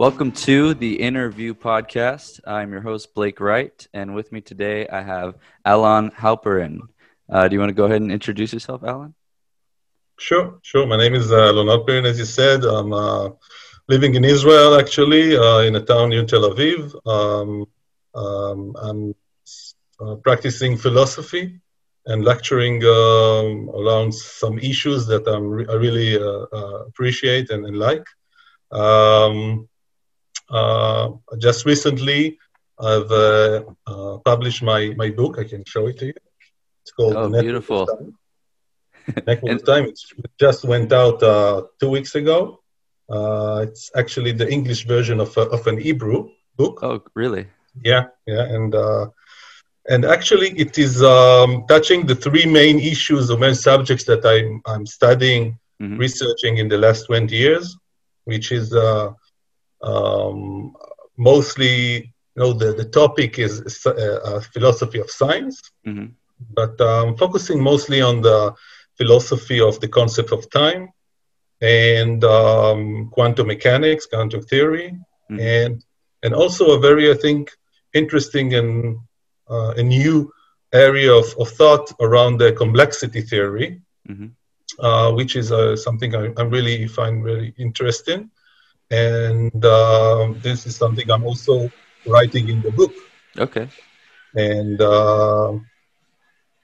Welcome to the Innerview Podcast. I'm your host, Blake Wright, and with me today I have Alon Halperin. Uh, do you want to go ahead and introduce yourself, Alon? Sure, sure. My name is uh, Alon Halperin, as you said. I'm uh, living in Israel, actually, uh, in a town near Tel Aviv. Um, um, I'm uh, practicing philosophy and lecturing um, around some issues that re- i really uh, appreciate and, and like. Um, just recently, I've uh, uh, published my, my book. I can show it to you. It's called oh, Network beautiful. Network and- Time. It just went out uh, two weeks ago. it's actually the English version of, of an Hebrew book. Oh, really? Yeah, yeah, and and actually it is um, touching the three main issues or main subjects that I'm, I'm studying, mm-hmm. researching in the last 20 years, which is uh, um, mostly, you know, the, the topic is uh, uh, philosophy of science, mm-hmm. but um, focusing mostly on the philosophy of the concept of time and um, quantum mechanics, quantum theory, mm-hmm. and and also a very, I think, interesting and uh, a new area of, of thought around the complexity theory, mm-hmm. uh, which is uh, something I, I, really find really interesting. And uh, this is something I'm also writing in the book. Okay. And uh,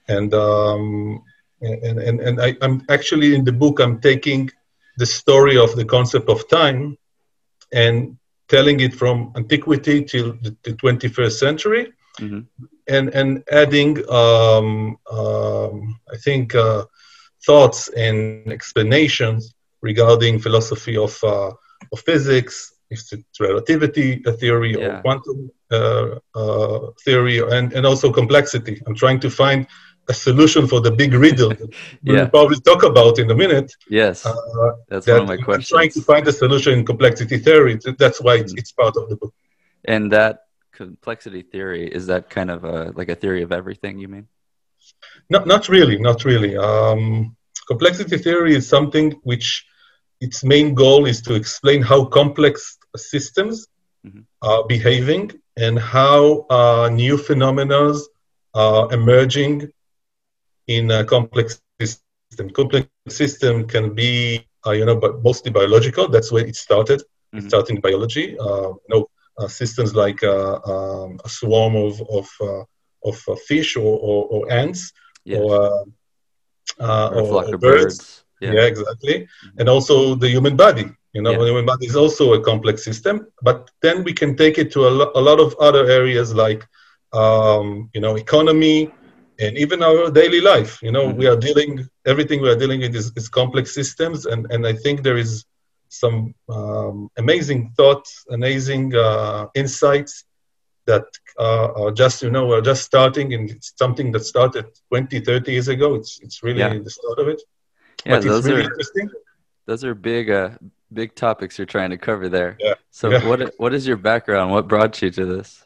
and um, and and, and I, I'm actually in the book. I'm taking the story of the concept of time and telling it from antiquity till the, the 21st century. Mm-hmm and and adding um, um, I think uh, thoughts and explanations regarding philosophy of uh, of physics, if it's relativity a theory yeah. or quantum uh, uh, theory, and and also complexity. I'm trying to find a solution for the big riddle that yeah. we'll probably talk about in a minute. Yes, uh, that's that one of my questions. I'm trying to find a solution in complexity theory. That's why it's, mm. it's part of the book. And that complexity theory is that kind of a, like a theory of everything you mean not, not really not really um, complexity theory is something which its main goal is to explain how complex systems mm-hmm. are behaving and how uh, new phenomena are emerging in a complex system complex system can be uh, you know but mostly biological that's where it started mm-hmm. it started in biology uh, you know uh, systems like uh, um, a swarm of of, uh, of fish or, or, or ants yes. or, or, or birds. birds. Yeah. yeah. exactly. Mm-hmm. And also the human body. You know, yeah. the human body is also a complex system. But then we can take it to a, lo- a lot of other areas like, um, you know, economy, and even our daily life you know mm-hmm. we are dealing everything we are dealing with is, is, complex systems and and i think there is some um, amazing thoughts, amazing uh, insights that uh, are just, you know, we're just starting and it's something that started 20, 30 years ago. It's, it's really yeah. the start of it. Yeah, those really are, interesting. Those are big, uh, big topics you're trying to cover there. Yeah. So yeah. what, what is your background? What brought you to this?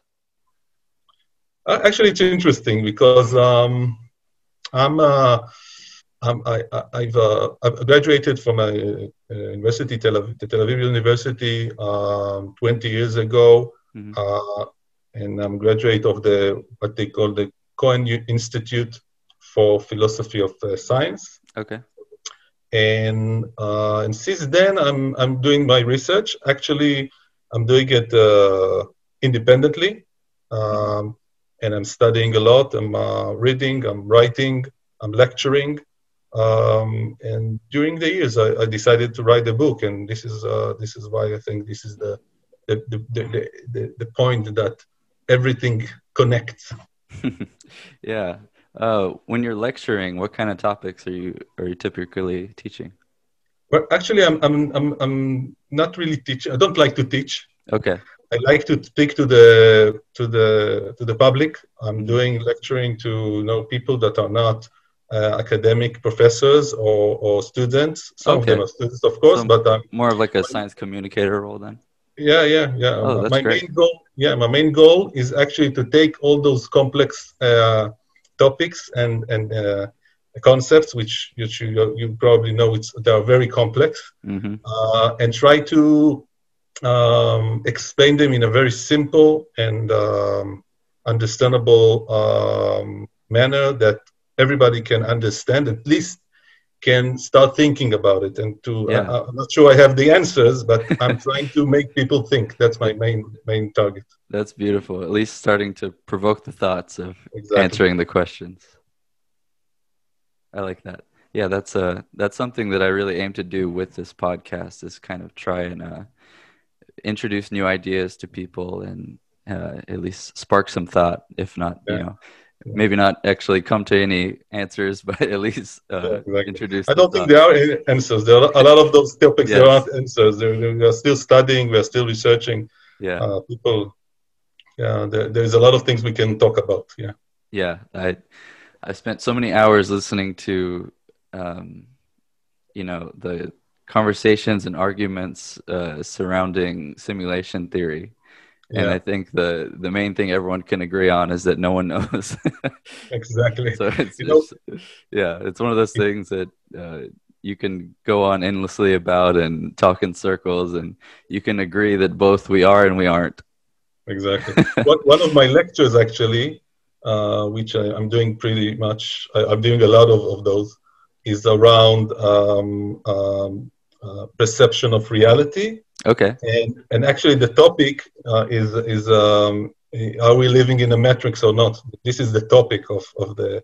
Uh, actually, it's interesting because um, I'm, uh, I, have uh, I've graduated from a, a university, Tel Aviv, the Tel Aviv University, um, 20 years ago, mm-hmm. uh, and I'm graduate of the what they call the Cohn Institute for Philosophy of uh, Science. Okay. And uh, and since then, I'm I'm doing my research. Actually, I'm doing it uh, independently, um, and I'm studying a lot. I'm uh, reading, I'm writing, I'm lecturing. Um, and during the years, I, I, decided to write a book, and this is uh, this is why I think this is the the the, the, the, the point that everything connects. yeah. Uh, when you're lecturing, what kind of topics are you are you typically teaching? Well, actually, I'm I'm I'm, I'm not really teaching. I don't like to teach. Okay. I like to speak to the to the to the public. I'm doing lecturing to you know people that are not uh, academic professors or, or students. Some okay. of them are students, of course, so but um, more of like a science communicator role then. Yeah, yeah, yeah. Oh, that's my great. main goal, yeah, my main goal is actually to take all those complex uh, topics and and uh, concepts, which you, you probably know it's they are very complex, mm-hmm. Uh, and try to um, explain them in a very simple and um, understandable um, manner that everybody can understand, at least can start thinking about it. And to, yeah. uh, I'm not sure I have the answers, but I'm trying to make people think. That's my main main target. That's beautiful. At least starting to provoke the thoughts of exactly. answering the questions. I like that. Yeah, that's uh that's something that I really aim to do with this podcast is kind of try and uh, introduce new ideas to people and uh, at least spark some thought, if not, yeah. you know, maybe not actually come to any answers, but at least uh, yeah, exactly. introduce. I don't think there are any answers. There are a lot of those topics. Yes. There aren't answers. We are still studying. We are still researching. Yeah, uh, people. Yeah, there, there's a lot of things we can talk about. Yeah. Yeah, I I spent so many hours listening to, um, you know, the conversations and arguments uh, surrounding simulation theory and yeah. I think the the main thing everyone can agree on is that no one knows. exactly. So it's just, yeah, it's one of those things that uh, you can go on endlessly about and talk in circles, and you can agree that both we are and we aren't. Exactly. one of my lectures actually, uh, which I, am doing pretty much, I, am doing a lot of, of those, is around um, um, uh, perception of reality Okay. And and actually, the topic uh, is is um, are we living in a matrix or not? This is the topic of, of the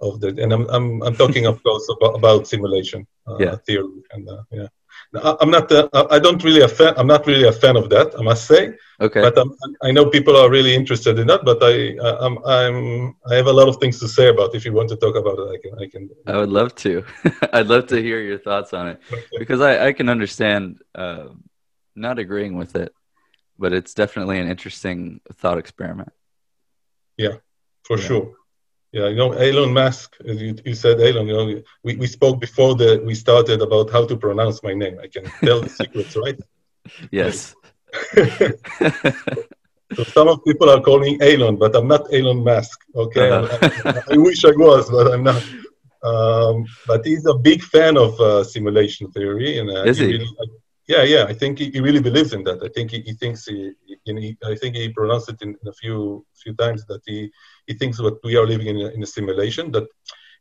of the and I'm I'm, I'm talking of course about, about simulation uh, yeah. theory and uh, yeah. I'm not. Uh, I don't really a fan. I'm not really a fan of that. I must say. Okay. But I'm, i know people are really interested in that. But I, I'm, I'm, I have a lot of things to say about. It. If you want to talk about it, I can. I can. I would love to. I'd love to hear your thoughts on it because I, I can understand uh, not agreeing with it, but it's definitely an interesting thought experiment. Yeah, for yeah. sure. Yeah, you know, Elon Musk, as you, you said, Elon, you know, we, we spoke before that we started about how to pronounce my name. I can tell the secrets, right? Yes. so some of people are calling Elon, but I'm not Elon Musk. Okay, uh-huh. I, I, wish I was, but I'm not. Um, but he's a big fan of uh, simulation theory, and uh, Is he? he? Really, yeah, yeah, I think he, he, really believes in that. I think he, he thinks he, he, I think he pronounced it in, in, a few few times that he he thinks that we are living in a, in a simulation. That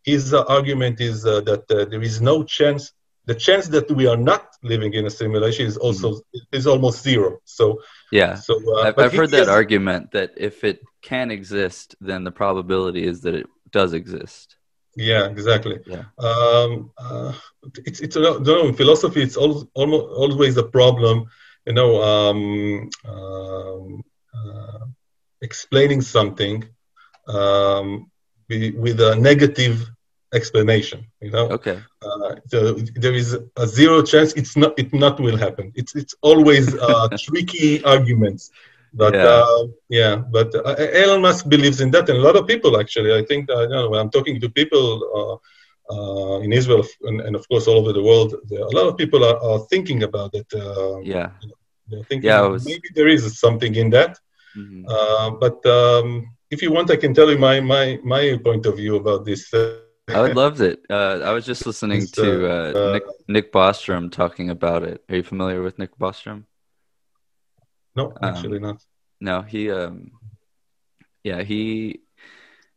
his uh, argument is uh, that uh, there is no chance. The chance that we are not living in a simulation is also mm-hmm. is almost zero. So yeah, so uh, I've, I've heard that argument that if it can exist, then the probability is that it does exist. Yeah, exactly. Yeah. Um, uh, it's it's don't know, in philosophy. It's almost always a problem. You know, um, um, uh, explaining something um, with a negative explanation. You know. Okay. Uh, so there is a zero chance. It's not. It not will happen. It's it's always uh, tricky arguments. But yeah, uh, yeah but uh, Elon Musk believes in that, and a lot of people actually. I think uh, you know, when I'm talking to people uh, uh, in Israel and, and, of course all over the world, there, a lot of people are, are thinking about it. Uh, yeah, you know, thinking yeah, was... maybe there is something in that. Mm-hmm. but um, if you want, I can tell you my my my point of view about this. I would love it. Uh, I was just listening to uh, uh, Nick, Nick Bostrom talking about it. Are you familiar with Nick Bostrom? No, actually um, not. No, he um yeah, he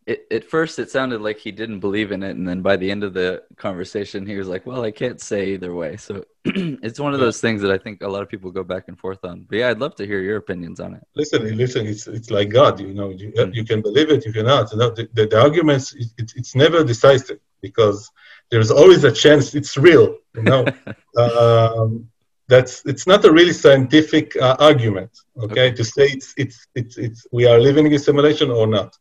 it, at first it sounded like he didn't believe in it and then by the end of the conversation he was like well i can't say either way. So it's one of those things that i think a lot of people go back and forth on. But yeah i'd love to hear your opinions on it. Listen listen it's, it's like god you know you, mm. you can believe it you cannot you know, the, the, the arguments it, it's never decisive because there's always a chance it's real you know. Um, that's it's not a really scientific uh, argument okay? okay, to say it's, it's it's it's we are living in a simulation or not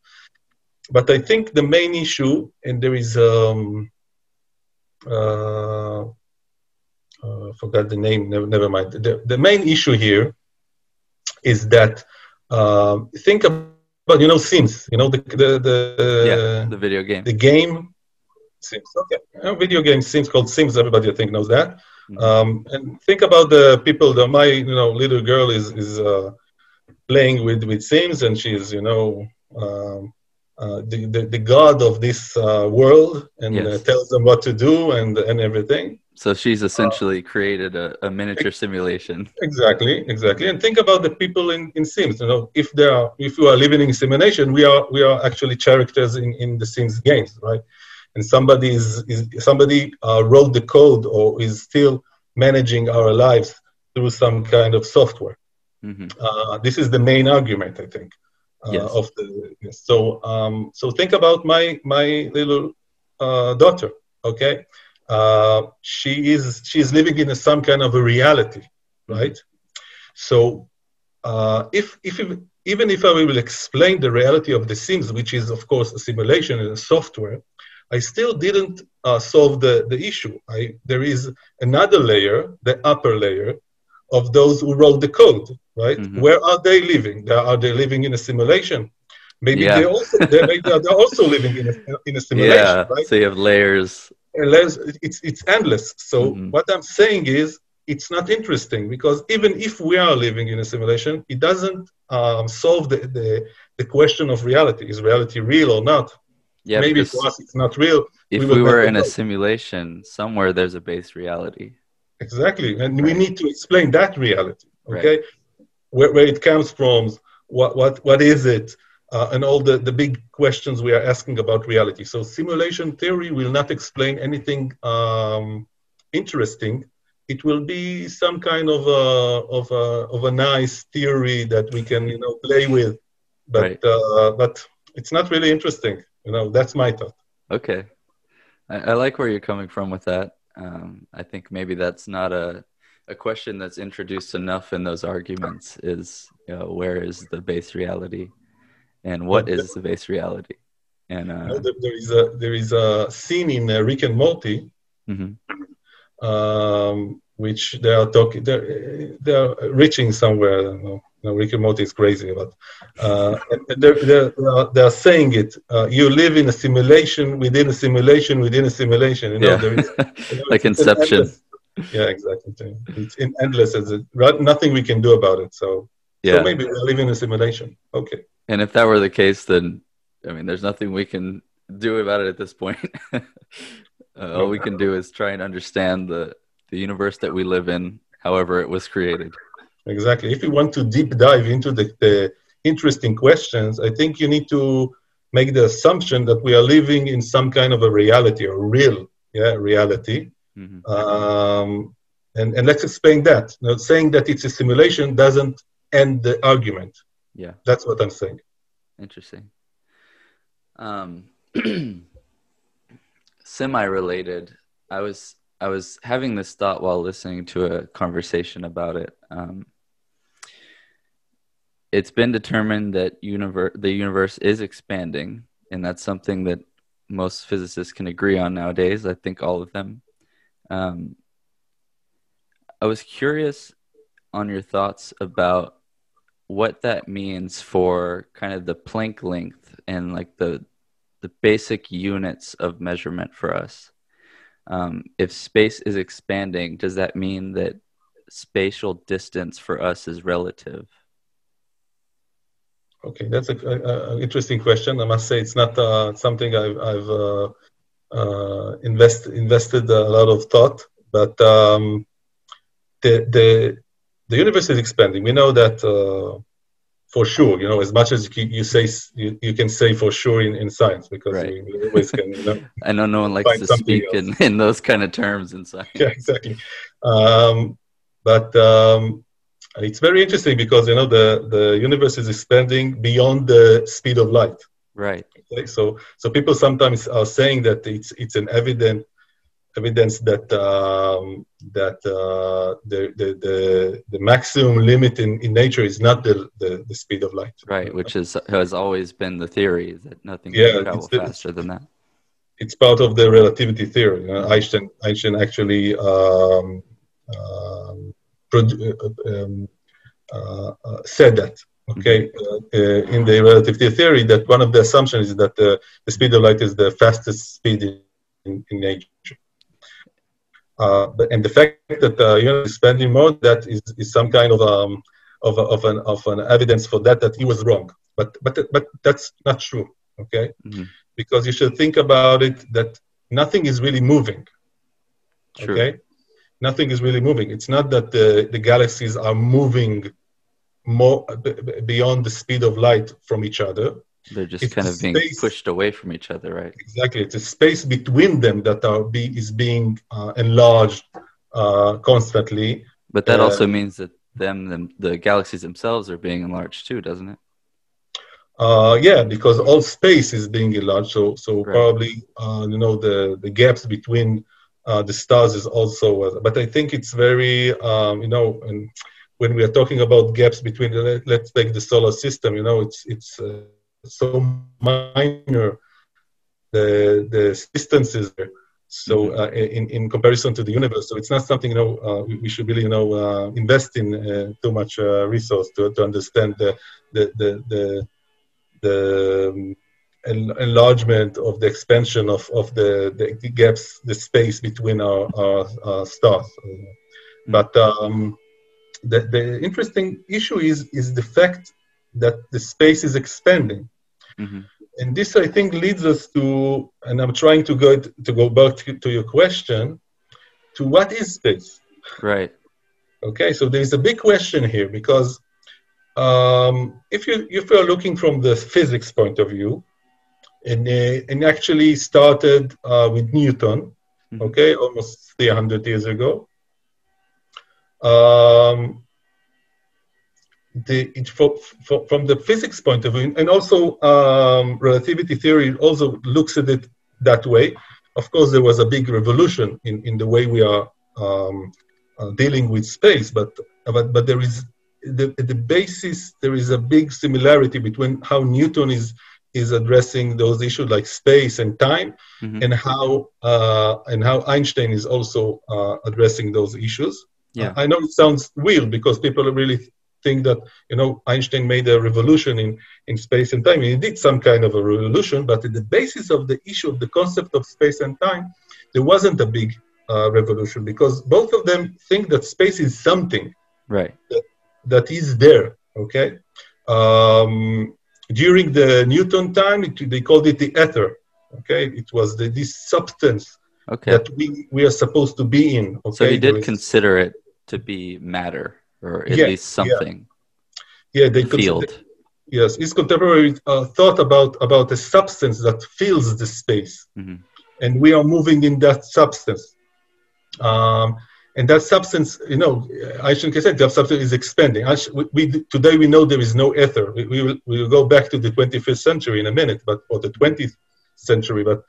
but i think the main issue and there is um uh, uh forgot the name never, never mind the, the main issue here is that um, think about you know sims you know the the the, yeah, the video game the game sims okay a video game sims called sims everybody i think knows that Mm-hmm. Um, and think about the people. that my you know little girl is is uh, playing with with Sims, and she's you know um, uh, the, the, the god of this uh, world, and uh, tells them what to do and and everything. So she's essentially uh, created a, a miniature simulation. Exactly, exactly. And think about the people in, in Sims. You know, if they are if you are living in simulation, we are we are actually characters in, in the Sims games, right? And somebody is, is somebody uh, wrote the code or is still managing our lives through some kind of software. Mm-hmm. Uh, this is the main argument, I think, uh, yes. of the. Yes. So um, so think about my my little uh, daughter. Okay uh, she is she's living in a, some kind of a reality, right? So uh, if if even if I will explain the reality of the Sims, which is of course a simulation and a software, I still didn't uh, solve the, the issue. I, there is another layer, the upper layer, of those who wrote the code, right? Mm-hmm. Where are they living? Are they living in a simulation? Maybe yeah. they also they, are also living in a, in a simulation, yeah. right? So you have layers it's it's endless. So mm-hmm. what I'm saying is it's not interesting because even if we are living in a simulation, it doesn't um, solve the, the, the question of reality. Is reality real or not? Yeah, maybe for us it's not real. If we, we were in know. a simulation, somewhere there's a base reality. Exactly, and right. we need to explain that reality. Okay, right. where, where it comes from, what what what is it? uh, and all the, the big questions we are asking about reality. So simulation theory will not explain anything um, interesting. It will be some kind of a, of a, of a nice theory that we can you know play with, but right. uh, but it's not really interesting. You know, that's my thought. Okay, I, I like where you're coming from with that. Um, I think maybe that's not a a question that's introduced enough in those arguments. Is you know, where is the base reality? and what is the base reality and uh, there is a there is a scene in uh, rick and morty mm-hmm. um, which they are talking they're, they're reaching somewhere i don't know no, Rick and Morty is crazy, but uh, they're, they're, they're saying it. Uh, you live in a simulation within a simulation within a simulation. You know, yeah. there is, you know, like Inception. Yeah, exactly. It's in endless. It's nothing we can do about it. So, yeah. so maybe we're living in a simulation. Okay. And if that were the case, then I mean, there's nothing we can do about it at this point. uh, all we can do is try and understand the the universe that we live in, however it was created. Exactly. If you want to deep dive into the, the interesting questions, I think you need to make the assumption that we are living in some kind of a reality or real yeah reality mm-hmm. um, and, and let's explain that now, saying that it's a simulation doesn't end the argument yeah. That's what I'm saying. Interesting. Um, semi-related. I was I was having this thought while listening to a conversation about it. Um, it's been determined that universe the universe is expanding, and that's something that most physicists can agree on nowadays. I think all of them. Um, I was curious on your thoughts about what that means for kind of the Planck length and like the the basic units of measurement for us. Um, if space is expanding, does that mean that spatial distance for us is relative? Okay, that's an interesting question. I must say it's not uh, something I've, I've uh, uh, invest, invested a lot of thought, but um, the, the the universe is expanding. We know that uh, for sure. You know, as much as you, you say, you, you can say for sure in, in science because right. you, always can. You know, I know no one likes to speak in, in those kind of terms in science. Yeah, exactly. Um, but um, it's very interesting because you know the the universe is expanding beyond the speed of light. Right. Okay? So so people sometimes are saying that it's it's an evident evidence that um, that uh, the, the, the the maximum limit in, in nature is not the, the, the speed of light. Right, which is has always been the theory that nothing yeah, can travel faster than that. It's part of the relativity theory. Einstein Einstein actually um, um, um uh, uh, said that. Okay, mm-hmm. uh, in the relativity theory, that one of the assumptions is that the, the speed of light is the fastest speed in, in nature. Uh, and the fact that uh, you know spending more that is, is some kind of um, of, of an of an evidence for that that he was wrong. But but but that's not true. Okay, mm-hmm. because you should think about it that nothing is really moving. True. Okay, nothing is really moving. It's not that the, the galaxies are moving more b- beyond the speed of light from each other. They're just it's kind of being space, pushed away from each other, right? Exactly. It's a space between them that are be, is being uh, enlarged uh, constantly. But that uh, also means that them, them, the galaxies themselves are being enlarged too, doesn't it? Uh, yeah, because all space is being enlarged. So, so right. probably uh, you know the the gaps between uh, the stars is also. Uh, but I think it's very um, you know, and when we are talking about gaps between, the, let's take the solar system. You know, it's it's uh, so minor the the distances there. So mm-hmm. uh, in in comparison to the universe, so it's not something you know uh, we, we, should really you know uh, invest in uh, too much uh, resource to, to understand the the the the, the um, enlargement of the expansion of, of the, the gaps, the space between our, our, our stars. Mm-hmm. But um, the, the interesting issue is, is the fact that the space is expanding. Mm-hmm. And this, I think, leads us to, and I'm trying to go to go back to, to your question, to what is space? Right. Okay, so there is a big question here because um, if you if you're looking from the physics point of view, and uh, and actually started uh, with Newton, mm-hmm. okay, almost 300 years ago. Um, the, for, for, from the physics point of view, and also um, relativity theory also looks at it that way. Of course, there was a big revolution in, in the way we are um, uh, dealing with space, but, but, but there is the, the basis, there is a big similarity between how Newton is, is addressing those issues like space and time, mm-hmm. and how uh, and how Einstein is also uh, addressing those issues. Yeah. I know it sounds weird because people really think that you know Einstein made a revolution in, in space and time. He did some kind of a revolution, but at the basis of the issue of the concept of space and time, there wasn't a big uh, revolution because both of them think that space is something right that, that is there. Okay. Um, during the Newton time, it, they called it the ether. Okay, it was the, this substance okay. that we, we are supposed to be in. Okay? So he did consider it to be matter or at yeah, least something. Yeah, yeah they field. yes, his contemporary uh, thought about about a substance that fills the space, mm-hmm. and we are moving in that substance. Um, and that substance, you know, Einstein said that substance is expanding. We, we, today we know there is no ether. We, we, will, we will go back to the 25th century in a minute, but or the 20th century. But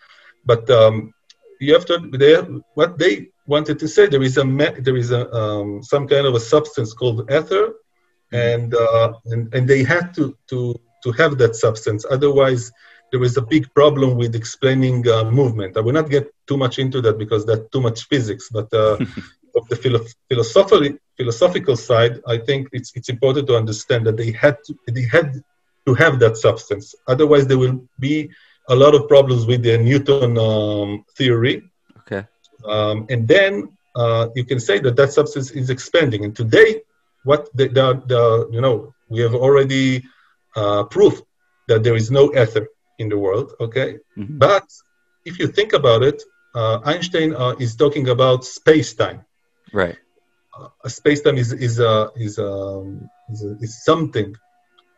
but um, you have to they, what they wanted to say there is a there is a um, some kind of a substance called ether, and uh, and and they had to to to have that substance. Otherwise, there is a big problem with explaining uh, movement. I will not get too much into that because that's too much physics. But uh, of the philo- philosophical philosophical side, I think it's it's important to understand that they had to they had to have that substance. Otherwise, there will be a lot of problems with the Newton um, theory. Okay. Um, and then uh, you can say that that substance is expanding. And today, what the, the, the you know, we have already uh, proof that there is no ether in the world. Okay. Mm-hmm. But if you think about it, uh, Einstein uh, is talking about space time. Right. Uh, space time is is uh, is, um, is, is something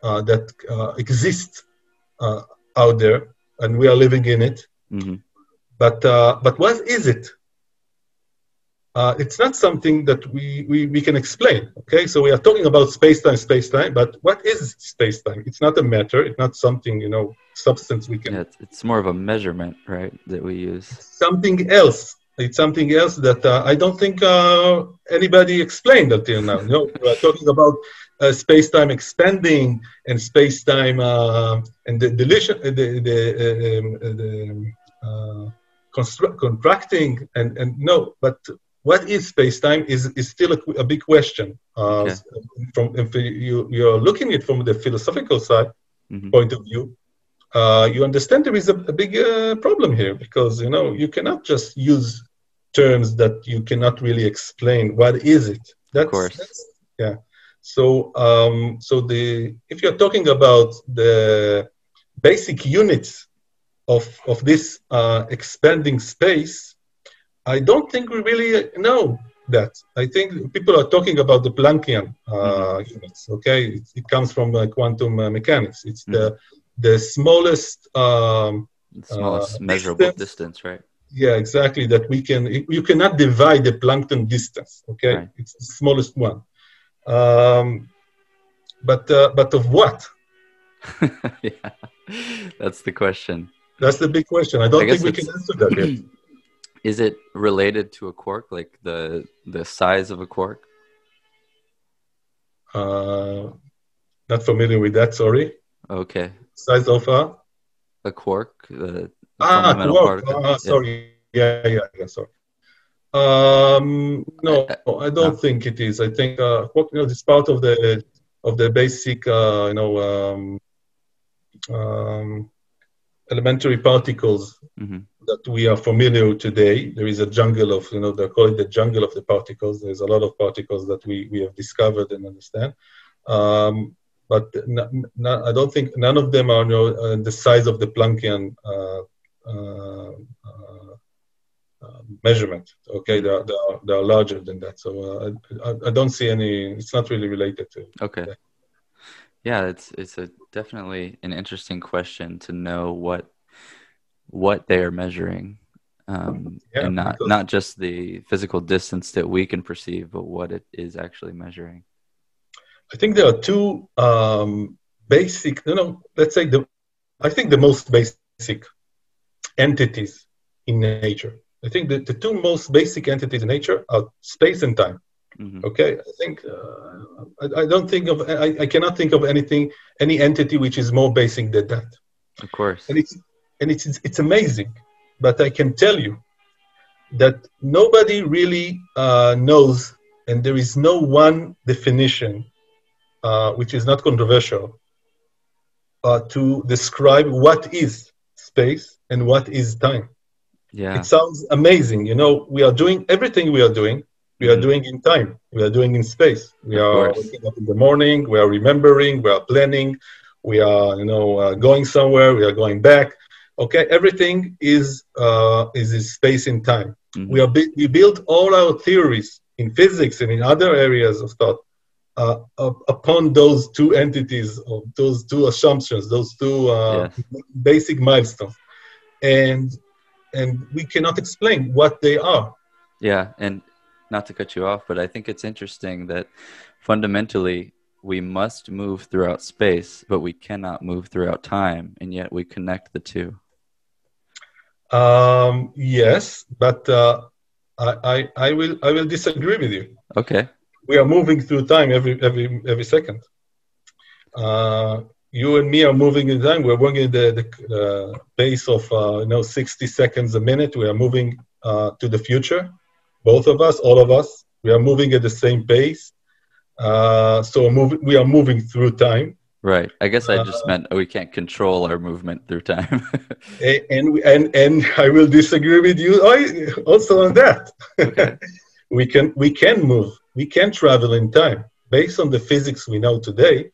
uh, that uh, exists uh, out there, and we are living in it. Mm-hmm. But uh, but what is it? Uh, it's not something that we, we, we can explain. Okay, so we are talking about space time, space time. But what is space time? It's not a matter. It's not something you know substance we can. Yeah, it's more of a measurement, right? That we use. Something else. It's something else that uh, I don't think uh, anybody explained until now. You know, we're talking about uh, space-time expanding and space-time uh, and the dilation, uh, the the, uh, um, the uh, constru- contracting and and no, but what is space-time is is still a, a big question. Uh, okay. From if you you're looking at it from the philosophical side mm-hmm. point of view, uh, you understand there is a, a big uh, problem here because you know you cannot just use terms that you cannot really explain. What is it? That's, of course. That's, yeah. So um, so the if you're talking about the basic units of of this uh, expanding space, I don't think we really know that. I think people are talking about the Planckian uh, mm-hmm. units. Okay, it, it, comes from uh, quantum uh, mechanics. It's mm-hmm. the the smallest um, smallest measurable distance, distance, right? Yeah, exactly. That we can you cannot divide the Planckian distance. Okay, right. it's the smallest one. Um, but uh, but of what? yeah, that's the question. That's the big question. I don't I think we can answer that yet. Is it related to a quark, like the the size of a quark? Uh, not familiar with that. Sorry. Okay. Size of a a quark. The, ah, quark. Uh, sorry. Yeah. yeah, yeah, yeah. Sorry. Um, no, I don't no. think it is. I think uh, you know, it's part of the of the basic, uh, you know, um, um, elementary particles mm-hmm. that we are familiar with today. There is a jungle of, you know, they call it the jungle of the particles. There's a lot of particles that we, we have discovered and understand. Um, but n- n- I don't think none of them are you know, uh, the size of the Planckian uh measurement. Okay, they are, they are, they are larger than that. So uh, I, I don't see any. It's not really related to. Okay. That. Yeah, it's it's a definitely an interesting question to know what what they are measuring, um, yeah, and not not just the physical distance that we can perceive, but what it is actually measuring. I think there are two um, basic. You know, let's say the. I think the most basic entities in nature I think the, the two most basic entities in nature are space and time. Mm-hmm. Okay, I think uh, I, I, don't think of I, I cannot think of anything any entity which is more basic than that. Of course, and it's and it's it's amazing, but I can tell you that nobody really uh, knows, and there is no one definition uh, which is not controversial uh, to describe what is space and what is time. Yeah. It sounds amazing. You know, we are doing everything we are doing. We are mm-hmm. doing in time. We are doing in space. We of are course. waking up in the morning. We are remembering. We are planning. We are, you know, uh, going somewhere. We are going back. Okay, everything is uh, is in space and time. Mm-hmm. We are we build all our theories in physics and in other areas of thought uh, upon those two entities, of those two assumptions, those two uh, yes. basic milestones, and and we cannot explain what they are. Yeah, and not to cut you off, but I think it's interesting that fundamentally we must move throughout space, but we cannot move throughout time, and yet we connect the two. Um, yes, but uh, I, I, I will I will disagree with you. Okay. We are moving through time every every every second. Uh, you and me are moving in time. We're working at the, the uh, pace of uh, you know 60 seconds a minute. We are moving uh, to the future. Both of us, all of us, we are moving at the same pace. Uh, so moving, we are moving through time. Right. I guess I just uh, meant we can't control our movement through time. and and and I will disagree with you also on that. Okay. we can we can move. We can travel in time based on the physics we know today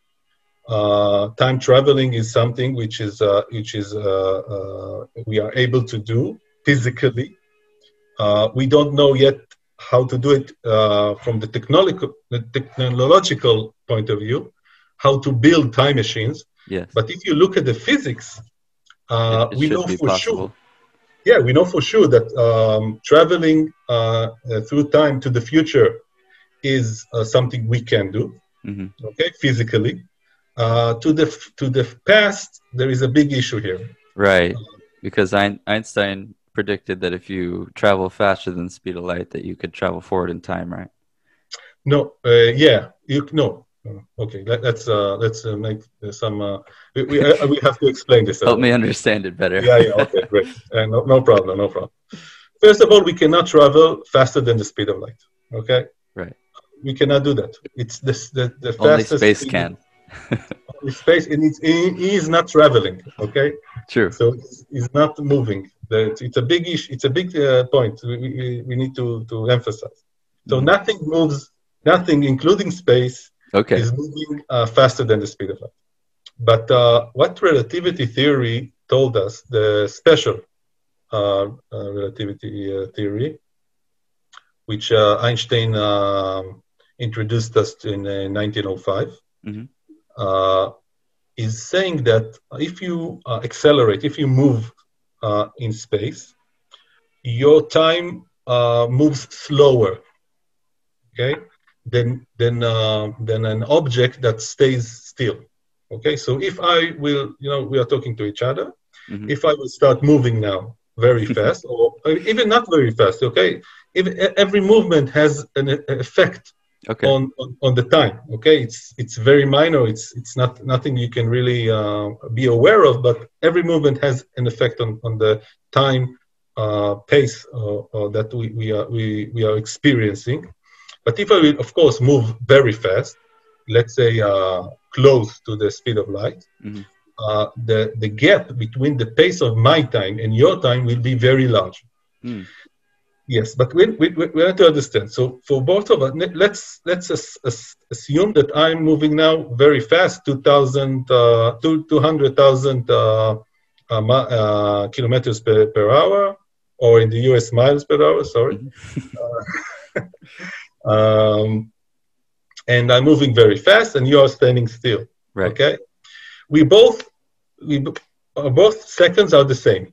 uh, time traveling is something which is uh, which is uh, uh we are able to do physically. Uh, we don't know yet how to do it uh, from the technological the technological point of view, how to build time machines. Yes. But if you look at the physics, it, it we know for possible. sure. Yeah, we know for sure that um, traveling through time to the future is something we can do. Mm-hmm. Okay, physically uh, to the to the past, there is a big issue here. Right, because Einstein predicted that if you travel faster than the speed of light, that you could travel forward in time, right? No, uh, yeah, you no. Uh, okay, let, us uh, let's uh, make some. Uh, we we, uh, we have to explain this. Help me understand it better. yeah, yeah. Okay, great. Uh, no, no problem. No problem. First of all, we cannot travel faster than the speed of light. Okay. Right. We cannot do that. It's the the fastest. Only space can space and it's, he is not traveling okay true so he's not moving That it's a big issue it's a big uh, point we, we, we, need to, to emphasize so mm. nothing moves nothing including space okay. is moving uh, faster than the speed of light but uh, what relativity theory told us the special uh, uh, relativity uh, theory which uh, Einstein um, introduced us in 1905, uh, mm-hmm. Uh, is saying that if you uh, accelerate, if you move in space, your time moves slower. Okay, than than than an object that stays still. Okay, so if I will, you know, we are talking to each other. Mm-hmm. If I will start moving now very fast, or even not very fast, okay, if every movement has an effect okay. on, on, on the time. Okay, it's it's very minor. It's it's not nothing you can really uh, be aware of, but every movement has an effect on on the time uh, pace uh, uh that we we are we, we are experiencing. But if I will, of course, move very fast, let's say uh, close to the speed of light, mm-hmm. uh, the, the gap between the pace of my time and your time will be very large. Mm. Yes, but we, we, we have to understand. So for both of us, let's let's assume that I'm moving now very fast, 2,000, uh, 200,000 uh, uh, uh, kilometers per, per hour, or in the US miles per hour, sorry. Mm-hmm. Uh, um, and I'm moving very fast, and you are standing still. Right. Okay. We both we uh, both seconds are the same.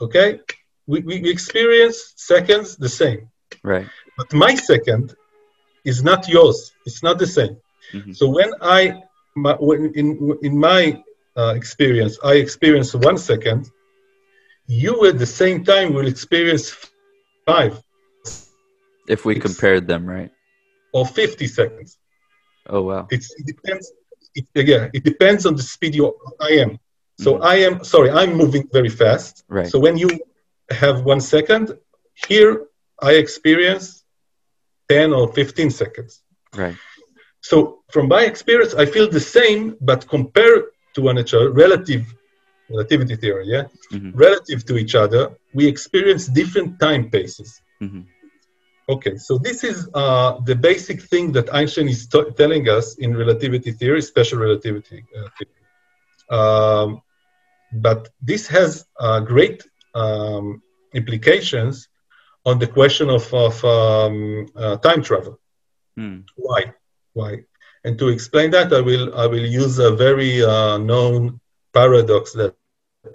Okay. We, we experience seconds the same. Right. But my second is not yours. It's not the same. Mm-hmm. So when I my, when in in my uh, experience, I experience one second. You at the same time will experience five. If we compared them, right? Or 50 seconds. Oh wow! It's, it depends. It, yeah, it depends on the speed you I am. So mm. I am sorry, I'm moving very fast. Right. So when you have one second, here I experience ten or fifteen seconds. Right. So from my experience, I feel the same, but compared to one another, relative relativity theory, yeah, mm-hmm. relative to each other, we experience different time paces. Mm-hmm. Okay, so this is uh, the basic thing that Einstein is t- telling us in relativity theory, special relativity uh, theory. Um, but this has uh, great um, implications on the question of, of um, uh, time travel. Hmm. Why? Why? And to explain that, I will I will use a very uh, known paradox that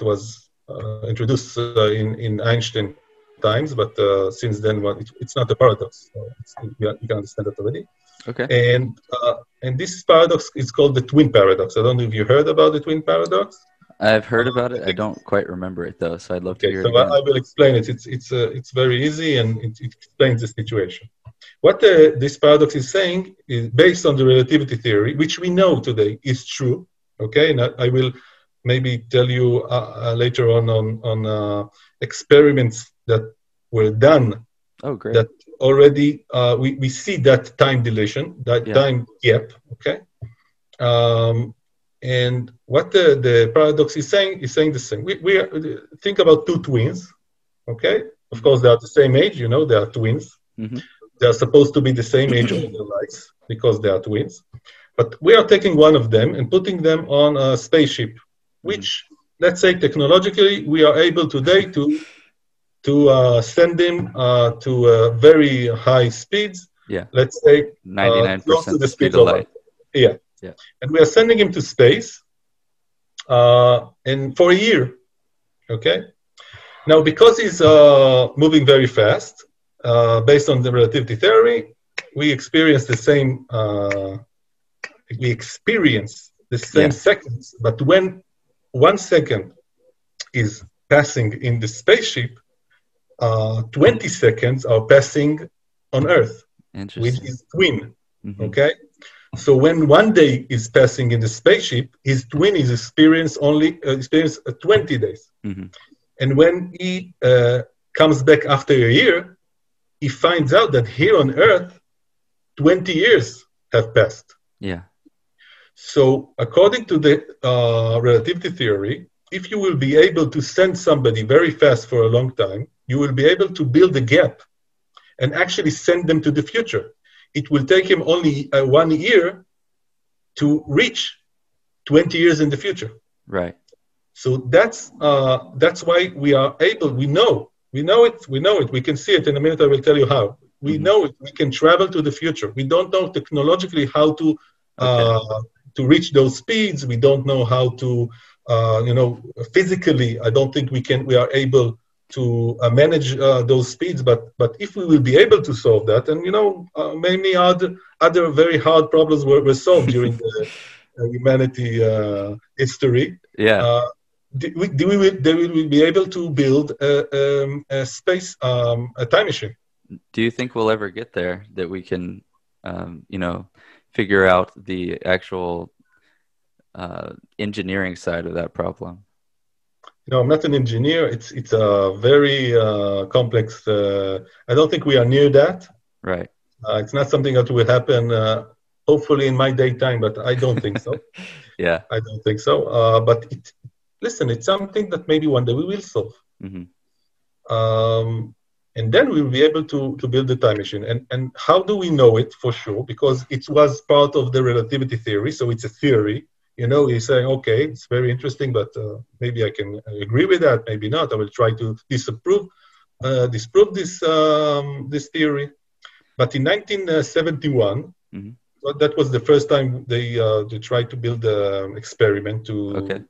was uh, introduced in in Einstein times, but uh, since then, well, it, it's not a paradox. So you can understand that already. Okay. And uh, and this paradox is called the twin paradox. I don't know if you heard about the twin paradox. I've heard about it. I don't quite remember it though, so I'd love okay, to hear so it. Again. I will explain it. It's it's uh, it's very easy and it, it explains the situation. What the, this paradox is saying is based on the relativity theory, which we know today is true. Okay, and I, I will maybe tell you uh, uh, later on on on uh, experiments that were done oh great that already uh, we, we see that time dilation that yeah. time gap okay um, and what the, the paradox is saying is saying the same we, we are, think about two twins okay of course they are the same age you know they are twins mm-hmm. they are supposed to be the same age all their lives because they are twins but we are taking one of them and putting them on a spaceship which mm-hmm. let's say technologically we are able today to to uh, send them uh, to uh, very high speeds. Yeah. Let's say 99% uh, to the speed of light. light. Yeah. Yeah. And we are sending him to space uh, and for a year. Okay. Now, because he's uh, moving very fast, based on the relativity theory, we experience the same. we experience the same yeah. seconds, but when one second is passing in the spaceship, uh, 20 seconds are passing on Earth, which is twin. Mm-hmm. Okay, so when one day is passing in the spaceship, his twin is experienced only uh, experience uh, 20 days, mm-hmm. and when he uh, comes back after a year, he finds out that here on Earth, 20 years have passed. Yeah. So according to the uh, relativity theory, if you will be able to send somebody very fast for a long time, you will be able to build a gap and actually send them to the future. It will take him only uh, one year to reach 20 years in the future. Right. So that's uh, that's why we are able. We know. We know it. We know it. We can see it. In a minute, I will tell you how. We mm-hmm. know it. We can travel to the future. We don't know technologically how to uh, okay. to reach those speeds. We don't know how to, uh, you know, physically. I don't think we can. We are able to uh, manage uh, those speeds. But but if we will be able to solve that, and you know, uh, many other other very hard problems were, were solved during the humanity history. Yeah do we, do we, do we be able to build a, um, a space, um, a time machine? Do you think we'll ever get there that we can, um, you know, figure out the actual uh, engineering side of that problem? You know, I'm not an engineer. It's it's a very uh, complex. Uh, I don't think we are near that. Right. Uh, it's not something that will happen. Uh, hopefully in my daytime, but I don't think so. yeah. I don't think so. Uh, but it, listen, it's something that maybe one day we will solve. Mm-hmm. Um, and then we'll be able to, to build the time machine. And, and how do we know it for sure? Because it was part of the relativity theory, so it's a theory. You know, you're saying, okay, it's very interesting, but uh, maybe I can agree with that, maybe not. I will try to disapprove, uh, disprove this um, this theory. But in 1971, mm-hmm. that was the first time they uh, they tried to build an experiment to, okay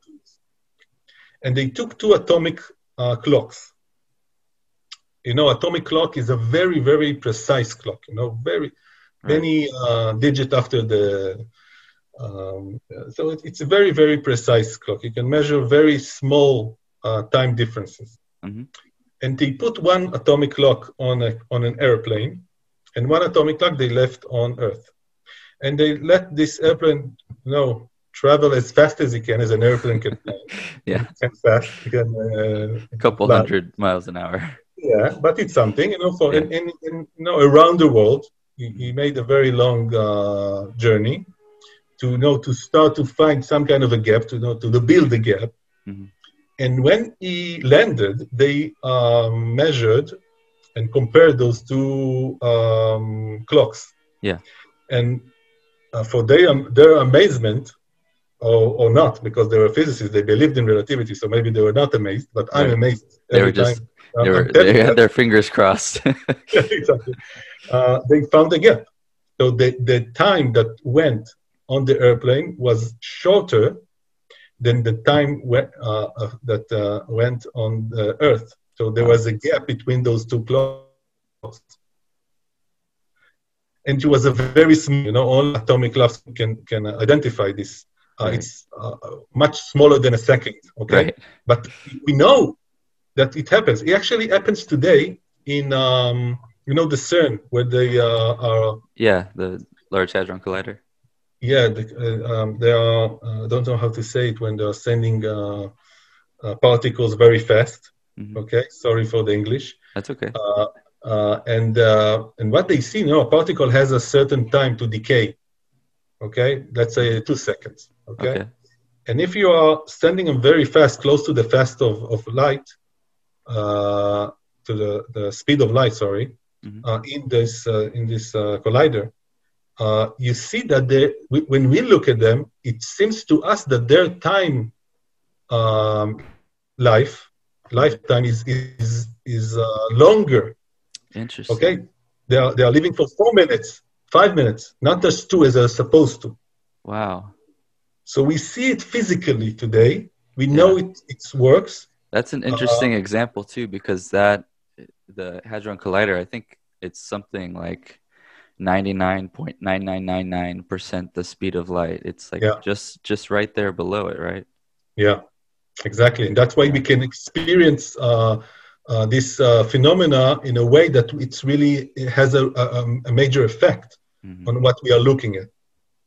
and they took two atomic uh, clocks. You know, atomic clock is a very, very precise clock. You know, very right. many uh, digit after the. Um, so it, it's a very, very precise clock. You can measure very small uh, time differences. Mm-hmm. And they put one atomic clock on a, on an airplane, and one atomic clock they left on Earth, and they let this airplane you know travel as fast as you can as an airplane can yeah. Can fast. Can, uh, a couple fly. hundred miles an hour. Yeah, but it's something, you know, for yeah. in, in, in, you know, around the world, he, he made a very long uh, journey to you know to start to find some kind of a gap to you know to, build the gap. Mm-hmm. And when he landed, they um, measured and compared those two um, clocks. Yeah. And uh, for their, their amazement, or, or not because they were physicists they believed in relativity so maybe they were not amazed but i'm amazed they were just they, were, they had their fingers crossed exactly uh, they found a gap so the, the time that went on the airplane was shorter than the time uh, uh, that uh, went on the earth so there was a gap between those two clocks and it was a very small you know all atomic clocks can can identify this uh, right. It's uh, much smaller than a second, okay? Right. But we know that it happens. It actually happens today in, um, you know, the CERN, where they uh, are. Yeah, the Large Hadron Collider. Yeah, the, uh, um, they are, I uh, don't know how to say it, when they're sending uh, particles very fast. Mm-hmm. Okay, sorry for the English. That's okay. and, and what they see, you know, a particle has a certain time to decay okay let's say two seconds okay, okay. and if you are sending them very fast close to the fast of, of light uh, to the, the speed of light sorry mm-hmm. uh, in this uh, in this uh, collider uh, you see that they, when we look at them it seems to us that their time um, life lifetime is is is uh, longer interesting okay they are they are living for four minutes five minutes, not just two as they're supposed to. Wow. So we see it physically today. We yeah. know it, it works. That's an interesting uh, example too, because that the Hadron Collider, I think it's something like 99.9999% the speed of light. It's like yeah. just just right there below it, right? Yeah, exactly. And that's why we can experience uh, uh, this uh, phenomena in a way that it's really it has a, a, a major effect mm-hmm. on what we are looking at.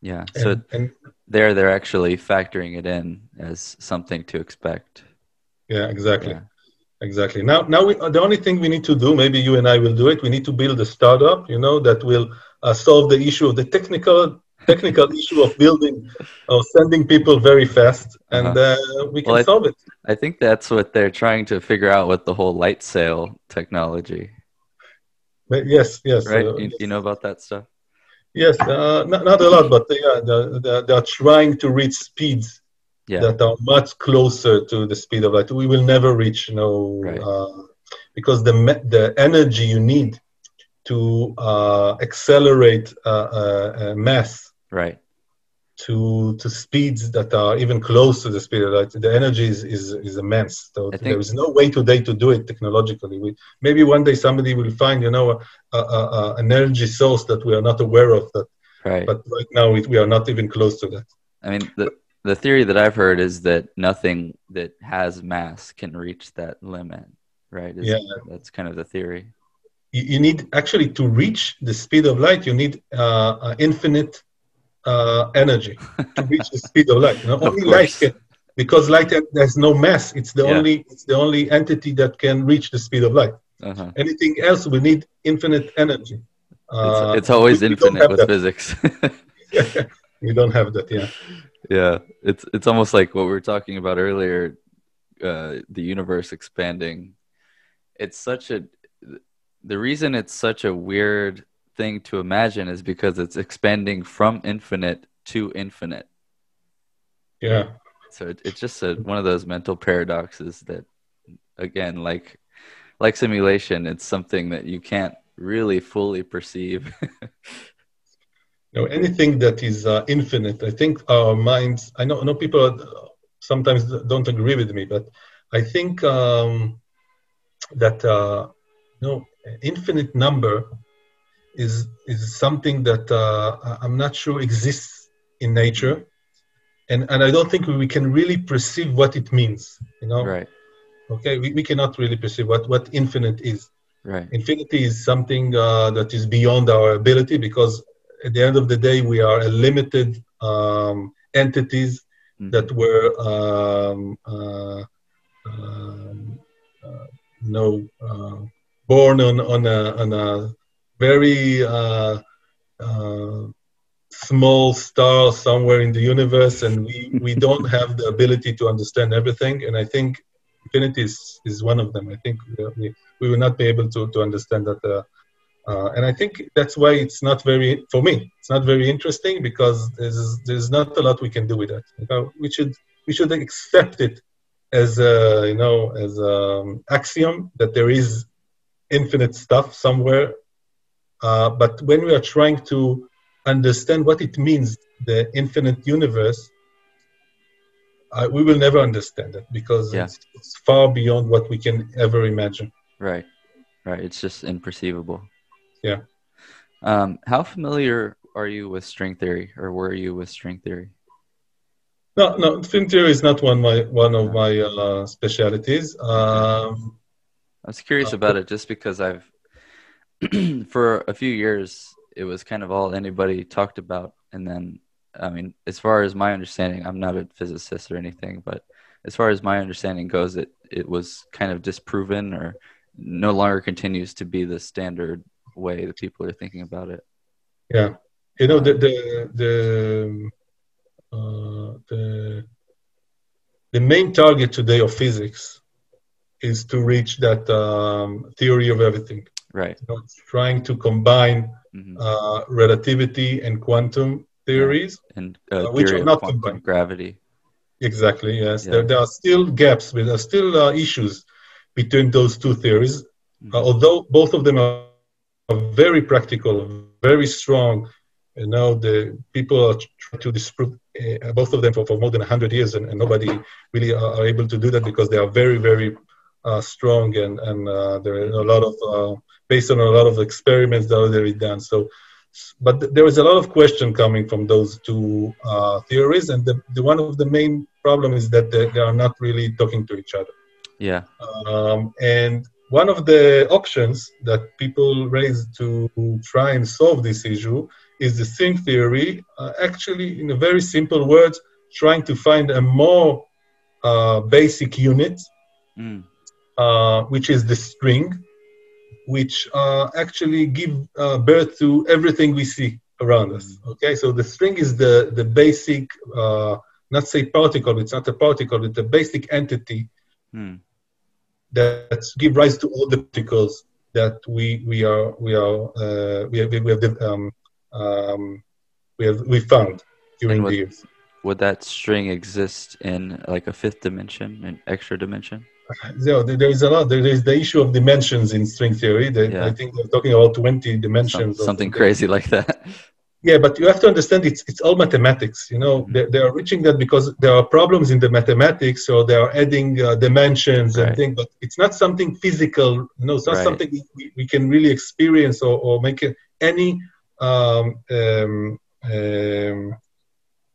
Yeah. And, so and, there, they're actually factoring it in as something to expect. Yeah, exactly. Yeah. Exactly. Now, now we, the only thing we need to do, maybe you and I will do it. We need to build a startup, you know, that will uh, solve the issue of the technical technical issue of building of sending people very fast and uh-huh. uh, we can well, solve it i think that's what they're trying to figure out with the whole light sail technology yes yes right uh, you, you, know about that stuff yes uh, not, not a lot but yeah they're, they're, they're trying to reach speeds yeah. that are much closer to the speed of light we will never reach you know right. Uh, because the the energy you need to uh, accelerate uh, mass right to to speeds that are even close to the speed of light. The energy is, is, is immense. So think, there is no way today to do it technologically. We, maybe one day somebody will find, you know, a, a, a, an energy source that we are not aware of. That, right. But right now we, we are not even close to that. I mean, the the theory that I've heard is that nothing that has mass can reach that limit. Right. Is, yeah. That's kind of the theory. You, you need actually to reach the speed of light. You need uh, infinite uh, energy to reach the speed of light. You know, only light can, because light has no mass. It's the yeah. only it's the only entity that can reach the speed of light. Uh-huh. Anything else we need infinite energy. Uh, it's, it's, always infinite with that. physics. we don't have that. Yeah. Yeah, it's it's almost like what we were talking about earlier, uh, the universe expanding. It's such a the reason it's such a weird thing to imagine is because it's expanding from infinite to infinite. Yeah. So it, it's just a, one of those mental paradoxes that, again, like like simulation, it's something that you can't really fully perceive. you know, anything that is uh, infinite, I think our minds. I know, I know people sometimes don't agree with me, but I think um, that uh, you know, infinite number is is something that uh, I'm not sure exists in nature, and and I don't think we can really perceive what it means. You know, right? Okay, we, we cannot really perceive what what infinite is. Right. Infinity is something uh, that is beyond our ability because at the end of the day we are a limited um, entities mm-hmm. that were um, uh, um, uh, no uh, born on on a on a very uh, uh, small star somewhere in the universe, and we, we don't have the ability to understand everything. And I think infinity is, is one of them. I think we, we will not be able to, to understand that. Uh, and I think that's why it's not very, for me, it's not very interesting because there's, there's not a lot we can do with that. You know, we should we should accept it as a you know as an axiom that there is infinite stuff somewhere uh, but when we are trying to understand what it means, the infinite universe, uh, we will never understand it because yeah. it's, it's, far beyond what we can ever imagine. Right, right. It's just imperceivable. Yeah. Um, how familiar are you with string theory, or were you with string theory? No, no. String theory is not one my one of my uh, specialities. Um, I was curious about it just because I've for a few years, it was kind of all anybody talked about. And then, I mean, as far as my understanding, I'm not a physicist or anything, but as far as my understanding goes, it, it was kind of disproven or no longer continues to be the standard way that people are thinking about it. Yeah. You know, the, the, the, uh, the, the main target today of physics is to reach that um, theory of everything right you know, trying to combine mm-hmm. uh, relativity and quantum theories and uh, uh, which are not combined gravity exactly yes yeah. there, there are still gaps there are still uh, issues between those two theories mm-hmm. Uh, although both of them are, very practical very strong you know the people are trying to disprove uh, both of them for, for more than 100 years and, and nobody really are, are, able to do that because they are very very uh, strong and and uh, there are a lot of uh, based on a lot of experiments that are already done. So, but th- there is a lot of question coming from those two uh, theories, and the, the, one of the main problem is that they, they are not really talking to each other. Yeah. Um, and one of the options that people raise to try and solve this issue is the string theory. Uh, actually, in a very simple words, trying to find a more uh, basic unit, mm. uh, which is the string, which uh, actually give uh, birth to everything we see around us. Mm-hmm. Okay, so the string is the the basic, uh, not say particle. It's not a particle. It's a basic entity hmm. That give rise to all the particles that we we are we are uh, we have we have um, um, we have we found during would, the years. Would that string exist in like a fifth dimension, an extra dimension? know, there is a lot. There is the issue of dimensions in string theory. yeah. I think they're talking about 20 dimensions. Some, something crazy like that. Yeah, but you have to understand it's it's all mathematics. You know, mm-hmm. they, they are reaching that because there are problems in the mathematics, so they are adding uh, dimensions right. and things. But it's not something physical. You know, it's not right. something we, we can really experience or, or make any um, um, um,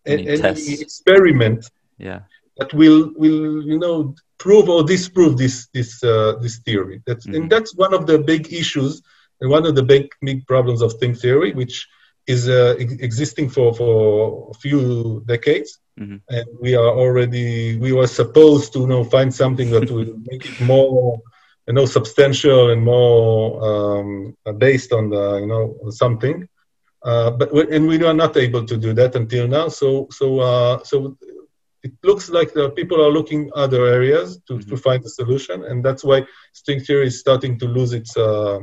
any, any experiment. Yeah. That will will you know prove or disprove this this uh, this theory. That's mm-hmm. and that's one of the big issues and one of the big big problems of string theory, which is uh, ex- existing for for a few decades, mm-hmm. and we are already we were supposed to you know find something that will make it more you know substantial and more um, based on the you know something. Uh, but and we are not able to do that until now. So so uh, so it looks like the people are looking other areas to, mm-hmm. to find a solution, and that's why string theory is starting to lose its uh,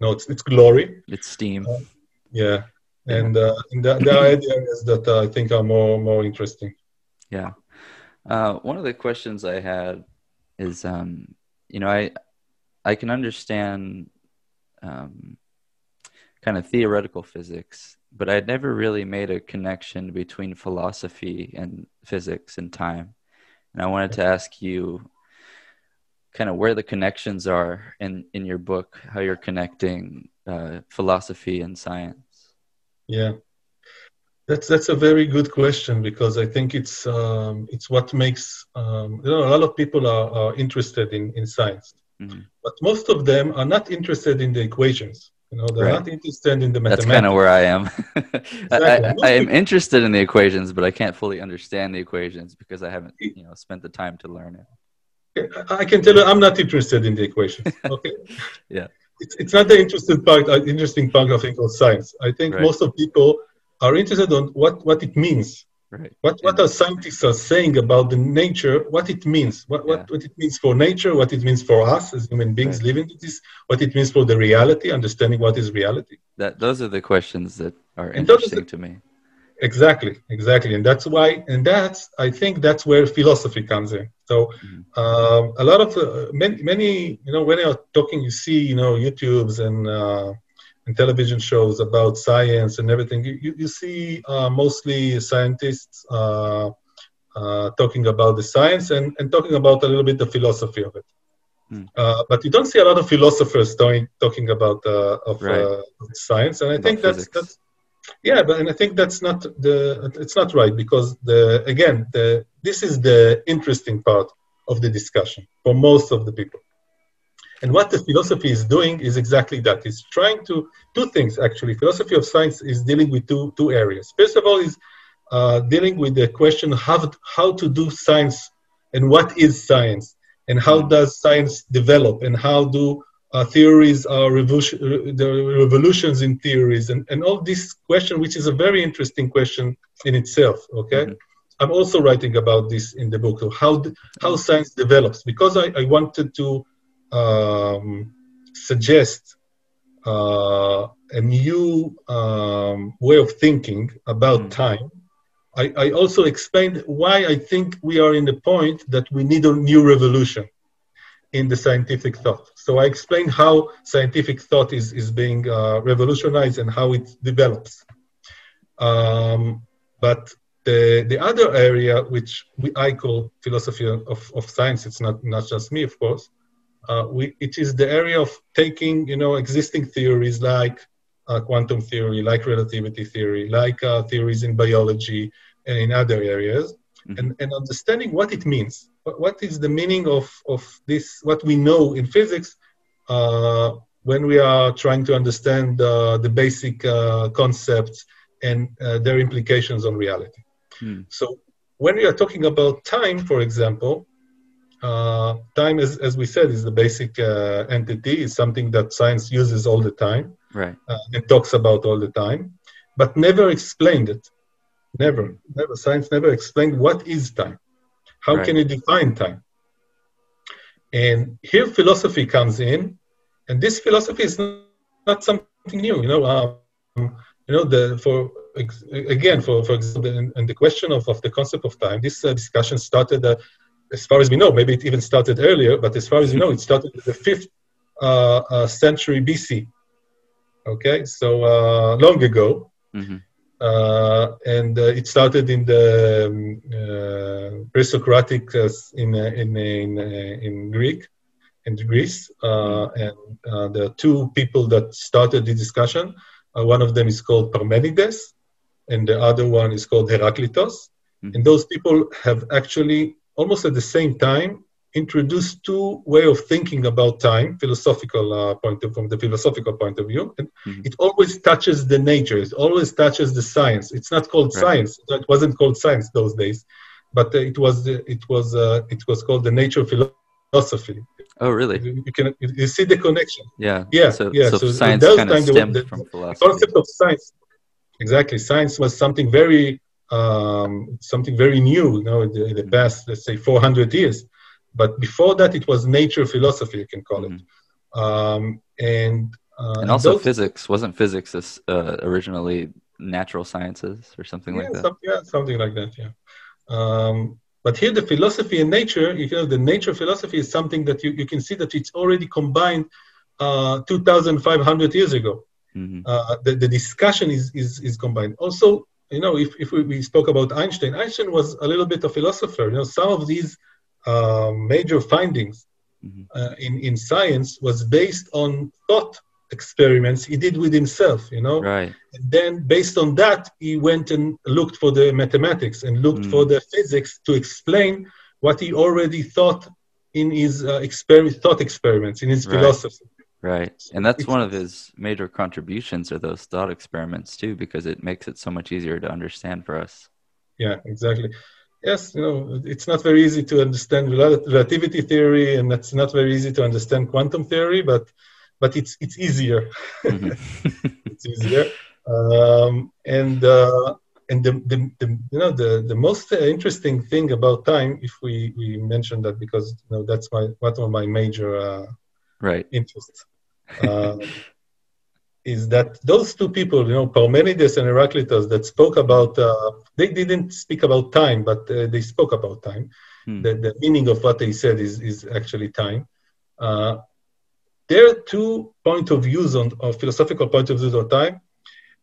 no its, its glory. Its steam. Uh, yeah, and, uh, and there, there are areas that uh, I think are more more interesting. Yeah, uh, one of the questions I had is, um, you know, I I can understand um, kind of theoretical physics, but I'd never really made a connection between philosophy and physics and time. And I wanted to ask you kind of where the connections are in in your book, how you're connecting uh, philosophy and science? Yeah, that's that's a very good question because I think it's um, it's what makes um, you know a lot of people are, are interested in in science, mm-hmm. but most of them are not interested in the equations. You know, they're right. not interested in the mathematics. That's kind of where I am. exactly. I, I, I, am interested in the equations, but I can't fully understand the equations because I haven't, you know, spent the time to learn it. I can tell you, I'm not interested in the equation. Okay. yeah it's, it's not the interesting part, uh, interesting part of think of science. I think right. most of people are interested on what, what it means. Right. What what our scientists are saying about the nature, what it means, what, yeah. what, what it means for nature, what it means for us as human beings right. living this, what it means for the reality, understanding what is reality. That those are the questions that are interesting the, to me. Exactly, exactly, and that's why, and that's I think that's where philosophy comes in. So mm-hmm. um, a lot of uh, many, many, you know, when you're talking, you see, you know, YouTubes and uh, and television shows about science and everything. You you see uh, mostly scientists uh, uh, talking about the science and and talking about a little bit the philosophy of it. Mm. but you don't see a lot of philosophers talking talking about uh of right. science, and I about think that's physics. that's yeah but and i think that's not the it's not right because the again the this is the interesting part of the discussion for most of the people. And what the philosophy is doing is exactly that. It's trying to two things actually. Philosophy of science is dealing with two two areas. First of all is uh, dealing with the question how, how to do science and what is science and how does science develop and how do uh, theories are revolution, the revolutions in theories and, and all this question which is a very interesting question in itself okay mm-hmm. i'm also writing about this in the book so how how science develops because i, I wanted to um, suggest uh, a new um, way of thinking about mm-hmm. time I, I also explained why i think we are in the point that we need a new revolution in the scientific thought. So I explained how scientific thought is, is being uh, revolutionized and how it develops. Um, but the, the other area, which we, I call philosophy of, of science, it's not, not just me, of course, uh, we, it is the area of taking you know, existing theories like uh, quantum theory, like relativity theory, like uh, theories in biology and in other areas, mm-hmm. and, and understanding what it means what is the meaning of, of this, what we know in physics uh, when we are trying to understand uh, the basic uh, concepts and uh, their implications on reality. Hmm. So when we are talking about time, for example, uh, time, is, as we said, is the basic uh, entity, is something that science uses all the time right. and talks about all the time, but never explained it. Never, never. Science never explained what is time. How right. can you define time? And here philosophy comes in, and this philosophy is not something new. You know, um, you know, the for again, for for example, in, in the question of, of the concept of time, this uh, discussion started uh, as far as we know, maybe it even started earlier, but as far as we know, it started in the fifth uh, uh, century BC. Okay, so uh, long ago. Mm-hmm. Uh, and uh, it started in the um, uh, pre-Socratic in, in, in, in Greek, in Greece. and there are two people that started the discussion. one of them is called Parmenides, and the other one is called Heraclitus. Mm-hmm. And those people have actually, almost at the same time, introduced two way of thinking about time, philosophical uh, point of, from the philosophical point of view. And mm-hmm. it always touches the nature. It always touches the science. It's not called right. science. It wasn't called science those days, but uh, it was it was uh, it was called the nature philosophy. Oh, really? You, you can you see the connection. Yeah. Yeah. So, yeah. So, so science kind of stemmed the, from philosophy. The concept of science. Exactly. Science was something very um, something very new, you know, in the, in the past, let's say, 400 years but before that, it was nature philosophy, you can call it. Mm-hmm. Um, and uh, and also those, physics wasn't physics uh, originally natural sciences or something yeah, like that. Some, yeah, something like that. Yeah. Um, but here, the philosophy and nature, you know, the nature philosophy is something that you, you can see that it's already combined uh, 2,500 years ago. Mm-hmm. Uh, the, the discussion is, is, is combined. Also, you know, if, if we, we spoke about Einstein, Einstein was a little bit a philosopher. You know, some of these major findings mm-hmm. uh, in, in science was based on thought experiments he did with himself, you know? Right. And then based on that, he went and looked for the mathematics and looked mm. for the physics to explain what he already thought in his uh, experiment, thought experiments, in his right. philosophy. Right. And that's one of his major contributions are those thought experiments too, because it makes it so much easier to understand for us. Yeah, exactly yes, you know, it's not very easy to understand relativity theory, and it's not very easy to understand quantum theory, but but it's it's easier. Mm-hmm. it's easier, um, and uh, and the, the, the, you know the the most interesting thing about time, if we we mention that because you know that's my one of my major uh, right interests. Uh, is that those two people, you know, Parmenides and Heraclitus, that spoke about, uh, they didn't speak about time, but uh, they spoke about time. Hmm. The, the, meaning of what they said is, is actually time. Uh, there are two point of views on, or philosophical point of views on time.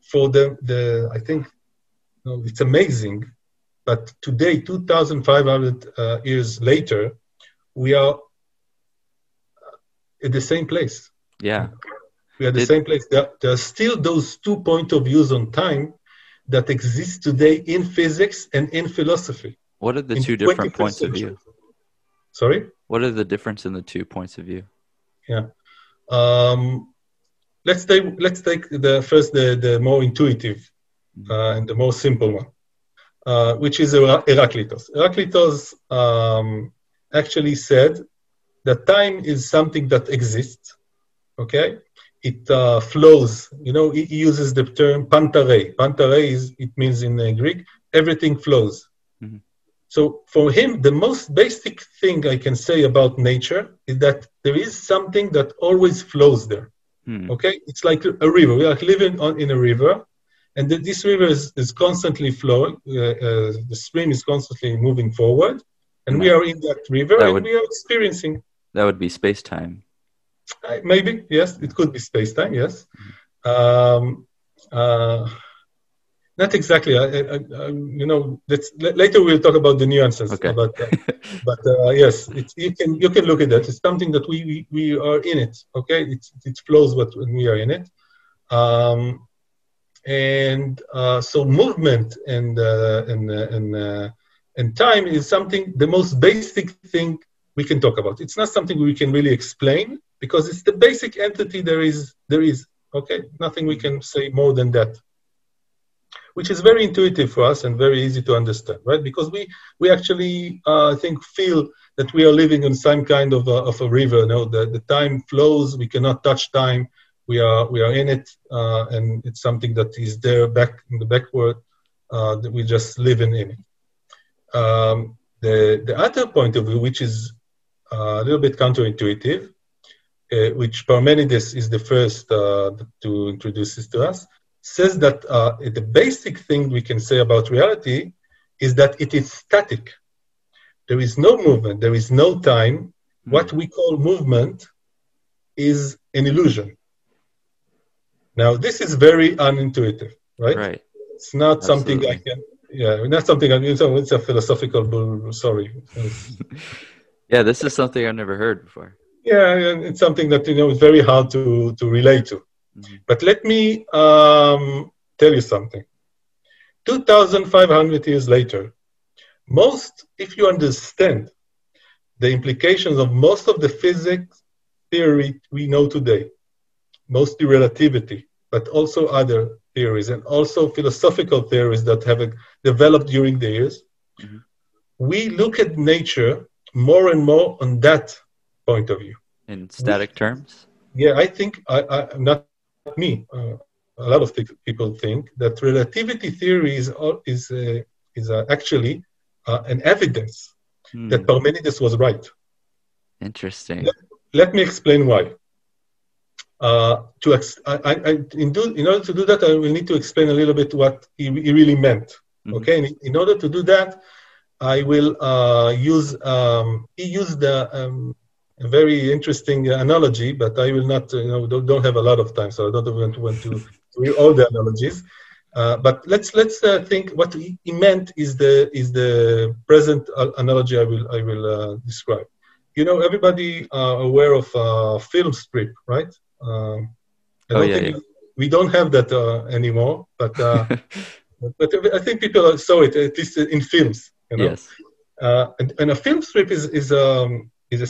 For the, the I think, you know, it's amazing, but today, 2,500 uh, years later, we are at the same place. Yeah we are the it, same place. There, there are still those two point of views on time that exist today in physics and in philosophy. What are the two different points century. of view? Sorry? What are the difference in the two points of view? Yeah. Um, let's take let's take the first the, the more intuitive mm-hmm. uh, and the more simple one, uh, which is Heraclitus. Heraclitus um, actually said that time is something that exists, okay, it uh, flows. You know, he uses the term panta rhei. Pantare is it means in uh, Greek everything flows. Mm-hmm. So for him, the most basic thing I can say about nature is that there is something that always flows there. Mm. Okay, it's like a river. We are living on in a river, and the, this river is, is constantly flowing. Uh, uh, the stream is constantly moving forward, and mm. we are in that river, that and would, we are experiencing. That would be space time. Uh, maybe yes, it could be space time. Yes, um, uh, not exactly. I, I, I, you know, later we'll talk about the nuances. Okay. But, uh, but uh, yes, you can you can look at that. It's something that we we, we are in it. Okay, it it flows what when we are in it. Um, and uh, so movement and uh, and and and time is something the most basic thing we can talk about. It's not something we can really explain because it's the basic entity there is. There is okay, nothing we can say more than that. Which is very intuitive for us and very easy to understand, right? Because we we actually uh, I think feel that we are living on some kind of a, of a river. You know, the, the time flows. We cannot touch time. We are we are in it, uh, and it's something that is there back in the backward. Uh, that we just live in it. Um, the the other point of view, which is a little bit counterintuitive, uh, which Parmenides is the first uh, to introduce this to us, says that uh, the basic thing we can say about reality is that it is static. there is no movement, there is no time, mm-hmm. what we call movement is an illusion. Now, this is very unintuitive, right? Right. It's not Absolutely. something I can, yeah, not something I mean, it's a philosophical, sorry. yeah, this is something I've never heard before. Yeah, it's something that, you know, is very hard to, to relate to. Mm-hmm. But let me um, tell you something. 2,500 years later, most, if you understand the implications of most of the physics theory we know today, mostly relativity, but also other theories and also philosophical theories that have developed during the years, mm-hmm. we look at nature more and more on that point of view. In static we, terms? Yeah, I think, I, I, not me, uh, a lot of th- people think that relativity theory is, is, uh, is uh, actually uh, an evidence hmm. that Parmenides was right. Interesting. Let, let me explain why. Uh, to ex- I, I, in, do, in, order to do that, I will need to explain a little bit what he, he really meant. Mm-hmm. Okay, in, in, order to do that, I will uh, use. Um, he used the um, a very interesting analogy, but I will not. You know, don't, don't have a lot of time, so I don't want to want to read all the analogies. Uh, but let's let's uh, think what he, meant is the is the present analogy I will I will uh, describe. You know, everybody uh, aware of uh, film strip, right? Um, oh, yeah, yeah. we don't have that anymore, but but I think people saw it at least in films. You know? Yes. And, and, a film strip is is um, is a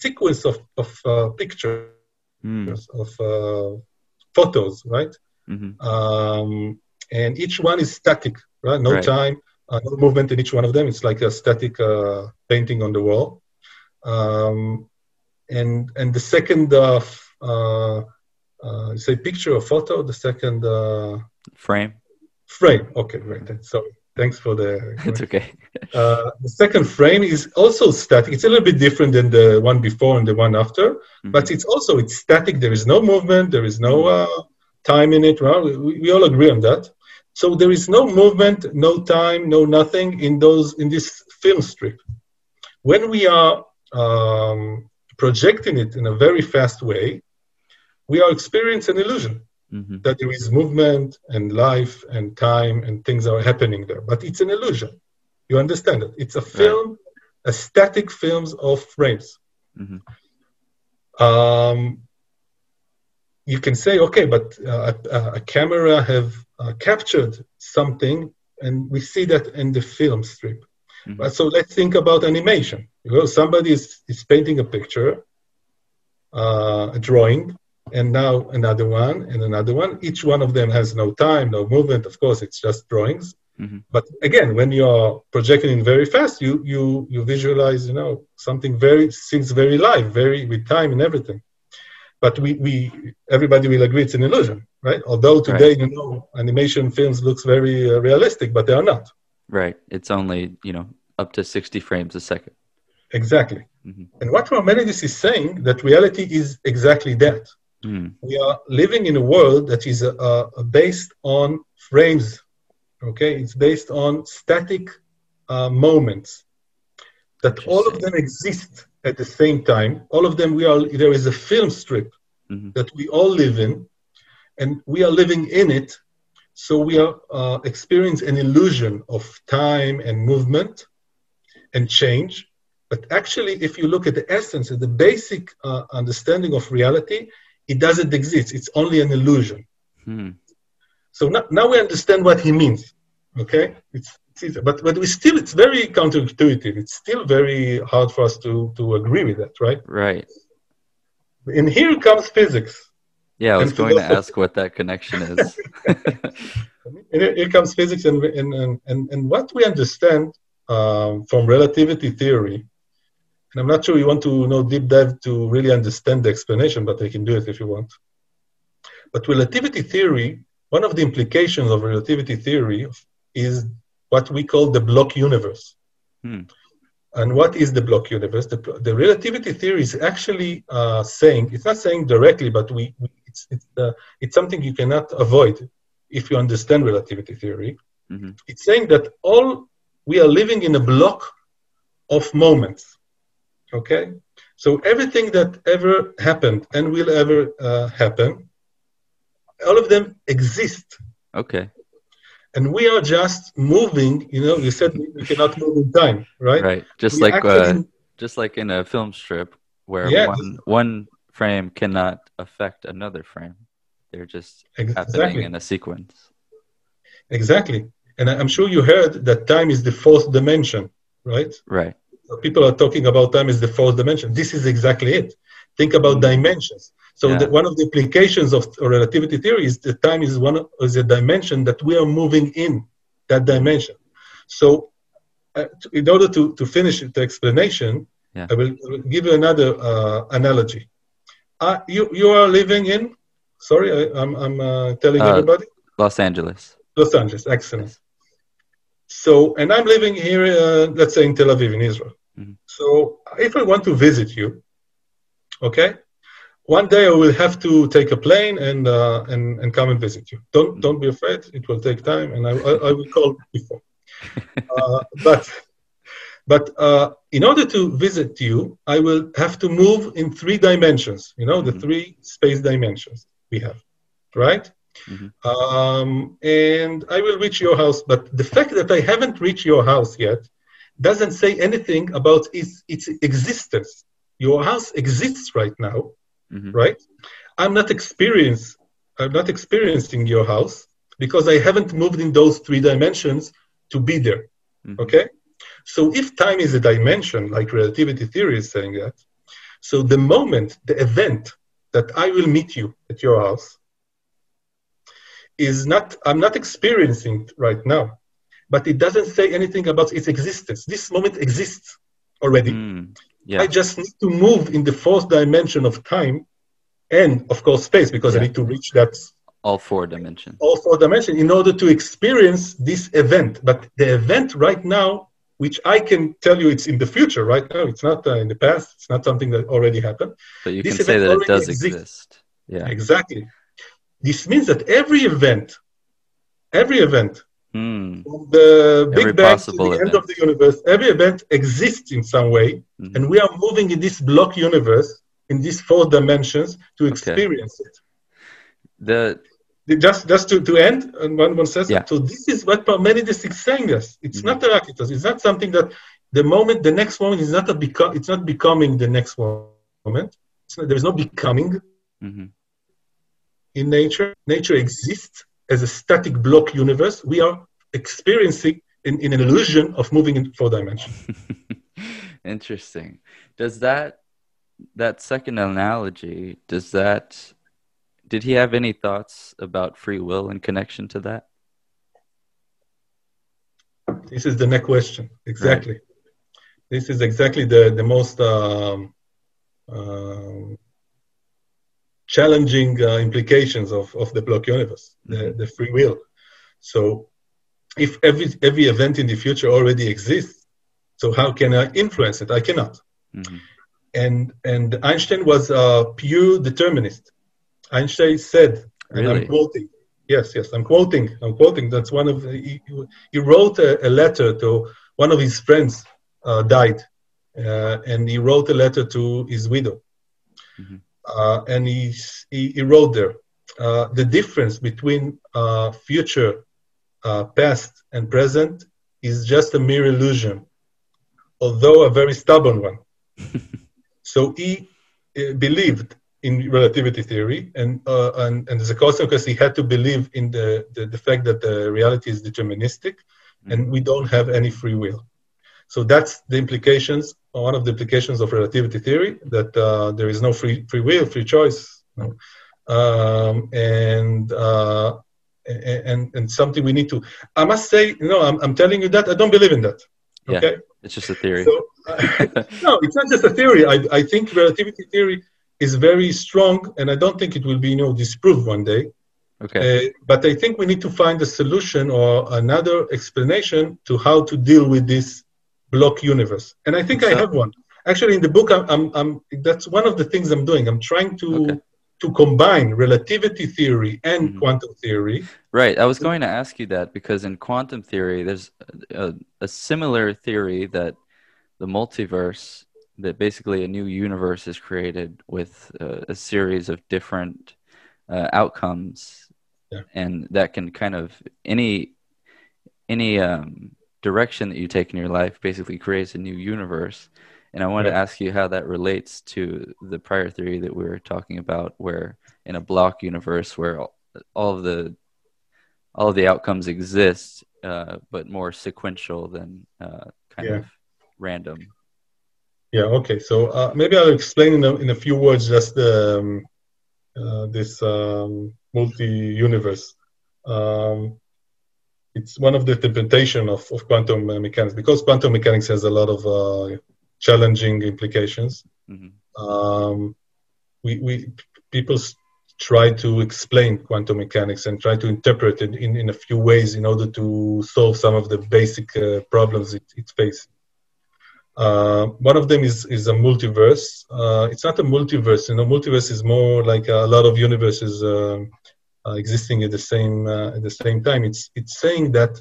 sequence of of pictures mm. of photos, right? Mm-hmm. Um, and each one is static, right? No right. time, uh, no movement in each one of them. It's like a static uh, painting on the wall. Um, and and the second uh, uh, uh, say picture or photo, the second uh, frame. Frame. Okay, great. So thanks for the. it's okay. uh, the second frame is also static. It's a little bit different than the one before and the one after, mm-hmm. but it's also it's static. There is no movement. There is no uh, time in it. Right? We, we all agree on that. So there is no movement, no time, no nothing in those in this film strip. When we are um, projecting it in a very fast way, we are experiencing an illusion mm-hmm. that there is movement and life and time and things are happening there. But it's an illusion. You understand it? It's a film, right. a static films of frames. Mm-hmm. Um, you can say, okay, but uh, a, a, camera have uh, captured something, and we see that in the film strip. Mm-hmm. But so let's think about animation. You know, somebody is, is painting a picture, uh, a drawing, and now another one and another one. Each one of them has no time, no movement. Of course, it's just drawings. Mm-hmm. But again, when you are projecting very fast, you you you visualize, you know, something very seems very live, very with time and everything. But we we everybody will agree it's an illusion right? Although today, right. you know, animation films looks very uh, realistic, but they are not. Right. It's only you know up to sixty frames a second. Exactly. Mm-hmm. And what Parmenides is saying that reality is exactly that. Mm. We are living in a world that is uh, uh, based on frames. Okay, it's based on static uh, moments that all of them exist at the same time. All of them, we are there is a film strip mm-hmm. that we all live in, and we are living in it. So we are uh, experience an illusion of time and movement and change. But actually, if you look at the essence and the basic uh, understanding of reality, it doesn't exist. It's only an illusion. Hmm. So now, now we understand what he means. Okay, it's, it's but but we still it's very counterintuitive. It's still very hard for us to to agree with that, right? Right. And here comes physics. Yeah, I was going to ask what that connection is. Here comes physics, and, and, and, and what we understand um, from relativity theory, and I'm not sure you want to know deep dive to really understand the explanation, but I can do it if you want. But relativity theory, one of the implications of relativity theory is what we call the block universe. Hmm. And what is the block universe? The, the relativity theory is actually uh, saying, it's not saying directly, but we, we it's, it's, uh, it's something you cannot avoid if you understand relativity theory. Mm-hmm. It's saying that all we are living in a block of moments. Okay? So everything that ever happened and will ever uh, happen, all of them exist. Okay. And we are just moving, you know, you said we cannot move in time, right? Right. Just we like uh, just like in a film strip where one one frame cannot affect another frame. They're just exactly. happening in a sequence. Exactly. And I'm sure you heard that time is the fourth dimension, right? Right. People are talking about time as the fourth dimension. This is exactly it. Think about mm-hmm. dimensions. So yeah. the, one of the implications of relativity theory is that time is one is a dimension that we are moving in that dimension. So uh, in order to, to finish the explanation, yeah. I, will, will, give you another uh, analogy. Uh, you, you are living in, sorry, I, am I'm, I'm uh, telling uh, everybody? Los Angeles. Los Angeles, excellent. Yes. So, and I'm living here, uh, let's say in Tel Aviv, in Israel. Mm-hmm. So, if I want to visit you, okay, one day I will have to take a plane and uh, and and come and visit you. Don't mm-hmm. don't be afraid; it will take time, and I I, I will call before. uh, but but uh, in order to visit you, I will have to move in three dimensions. You know, mm-hmm. the three space dimensions we have, right? Mm-hmm. Um, and I will reach your house. But the fact that I haven't reached your house yet doesn't say anything about its, its existence. Your house exists right now, mm-hmm. right? I'm not experience, I'm not experiencing your house because I haven't moved in those three dimensions to be there. Mm-hmm. Okay? So if time is a dimension, like relativity theory is saying that, so the moment, the event that I will meet you at your house is not i'm not experiencing right now but it doesn't say anything about its existence. This moment exists already. Mm, yeah. i just need to move in the fourth dimension of time and of course space because yeah. i need to reach that all four dimensions. All four dimensions in order to experience this event. But the event right now which i can tell you it's in the future right now it's not uh, in the past it's not something that already happened. But you this can say that it does exists. exist. Yeah. Exactly. This means that every event, every event, mm. from the Big Bang to the event. end of the universe, every event exists in some way, mm. and we are moving in this block universe in these four dimensions to experience okay. it. The just just to, to end and one one says yeah. so this is what Parmenides is saying us. It's mm-hmm. not Heraclitus. It's not something that the moment the next moment is not a beco- it's not becoming the next moment. Not, there is no becoming. Mm-hmm in nature. Nature exists as a static block universe. We are experiencing in, in an illusion of moving in four dimensions. Interesting. Does that that second analogy does that did he have any thoughts about free will in connection to that? This is the next question. Exactly. Right. This is exactly the the most um, um, challenging uh, implications of, of the block universe, the, mm-hmm. the free will. So if every, every event in the future already exists, so how can I influence it? I cannot. Mm-hmm. And, and Einstein was a pure determinist. Einstein said, and I'm quoting, yes, yes, I'm quoting, I'm quoting, that's one of, he, he wrote a, a, letter to one of his friends uh, died, uh, and he wrote a letter to his widow. Mm-hmm uh, and he, he wrote there uh, the difference between uh, future, uh, past, and present is just a mere illusion, although a very stubborn one. so he uh, believed in relativity theory, and, uh, and, and as a consequence, he had to believe in the, the, the fact that the reality is deterministic mm-hmm. and we don't have any free will. So that's the implications one of the implications of relativity theory that uh, there is no free free will, free choice, um, and uh, and and something we need to. I must say, no, I'm, I'm telling you that I don't believe in that. Okay, yeah, it's just a theory. So, uh, no, it's not just a theory. I I think relativity theory is very strong, and I don't think it will be you know disproved one day. Okay. Uh, but I think we need to find a solution or another explanation to how to deal with this block universe. And I think I have one. Actually, in the book, I'm, I'm, I'm, that's one of the things I'm doing. I'm trying to okay. to combine relativity theory and mm-hmm. quantum theory. Right. I was going to ask you that because in quantum theory, there's a, a similar theory that the multiverse that basically a new universe is created with uh, a series of different uh, outcomes yeah. and that can kind of any any um, direction that you take in your life basically creates a new universe and i wanted yeah. to ask you how that relates to the prior theory that we were talking about where in a block universe where all, of the all of the outcomes exist uh, but more sequential than uh, kind yeah. of random yeah okay so uh, maybe i'll explain in a, in a few words just um, uh, this um, multi-universe. Um, it's one of the interpretation of, of quantum mechanics because quantum mechanics has a lot of uh, challenging implications. Mm-hmm. Um, we, we people try to explain quantum mechanics and try to interpret it in, in a few ways in order to solve some of the basic uh, problems it, it faces. Uh, one of them is is a multiverse. Uh, it's not a multiverse. You know, multiverse is more like a lot of universes uh, uh existing at the same uh, at the same time. It's it's saying that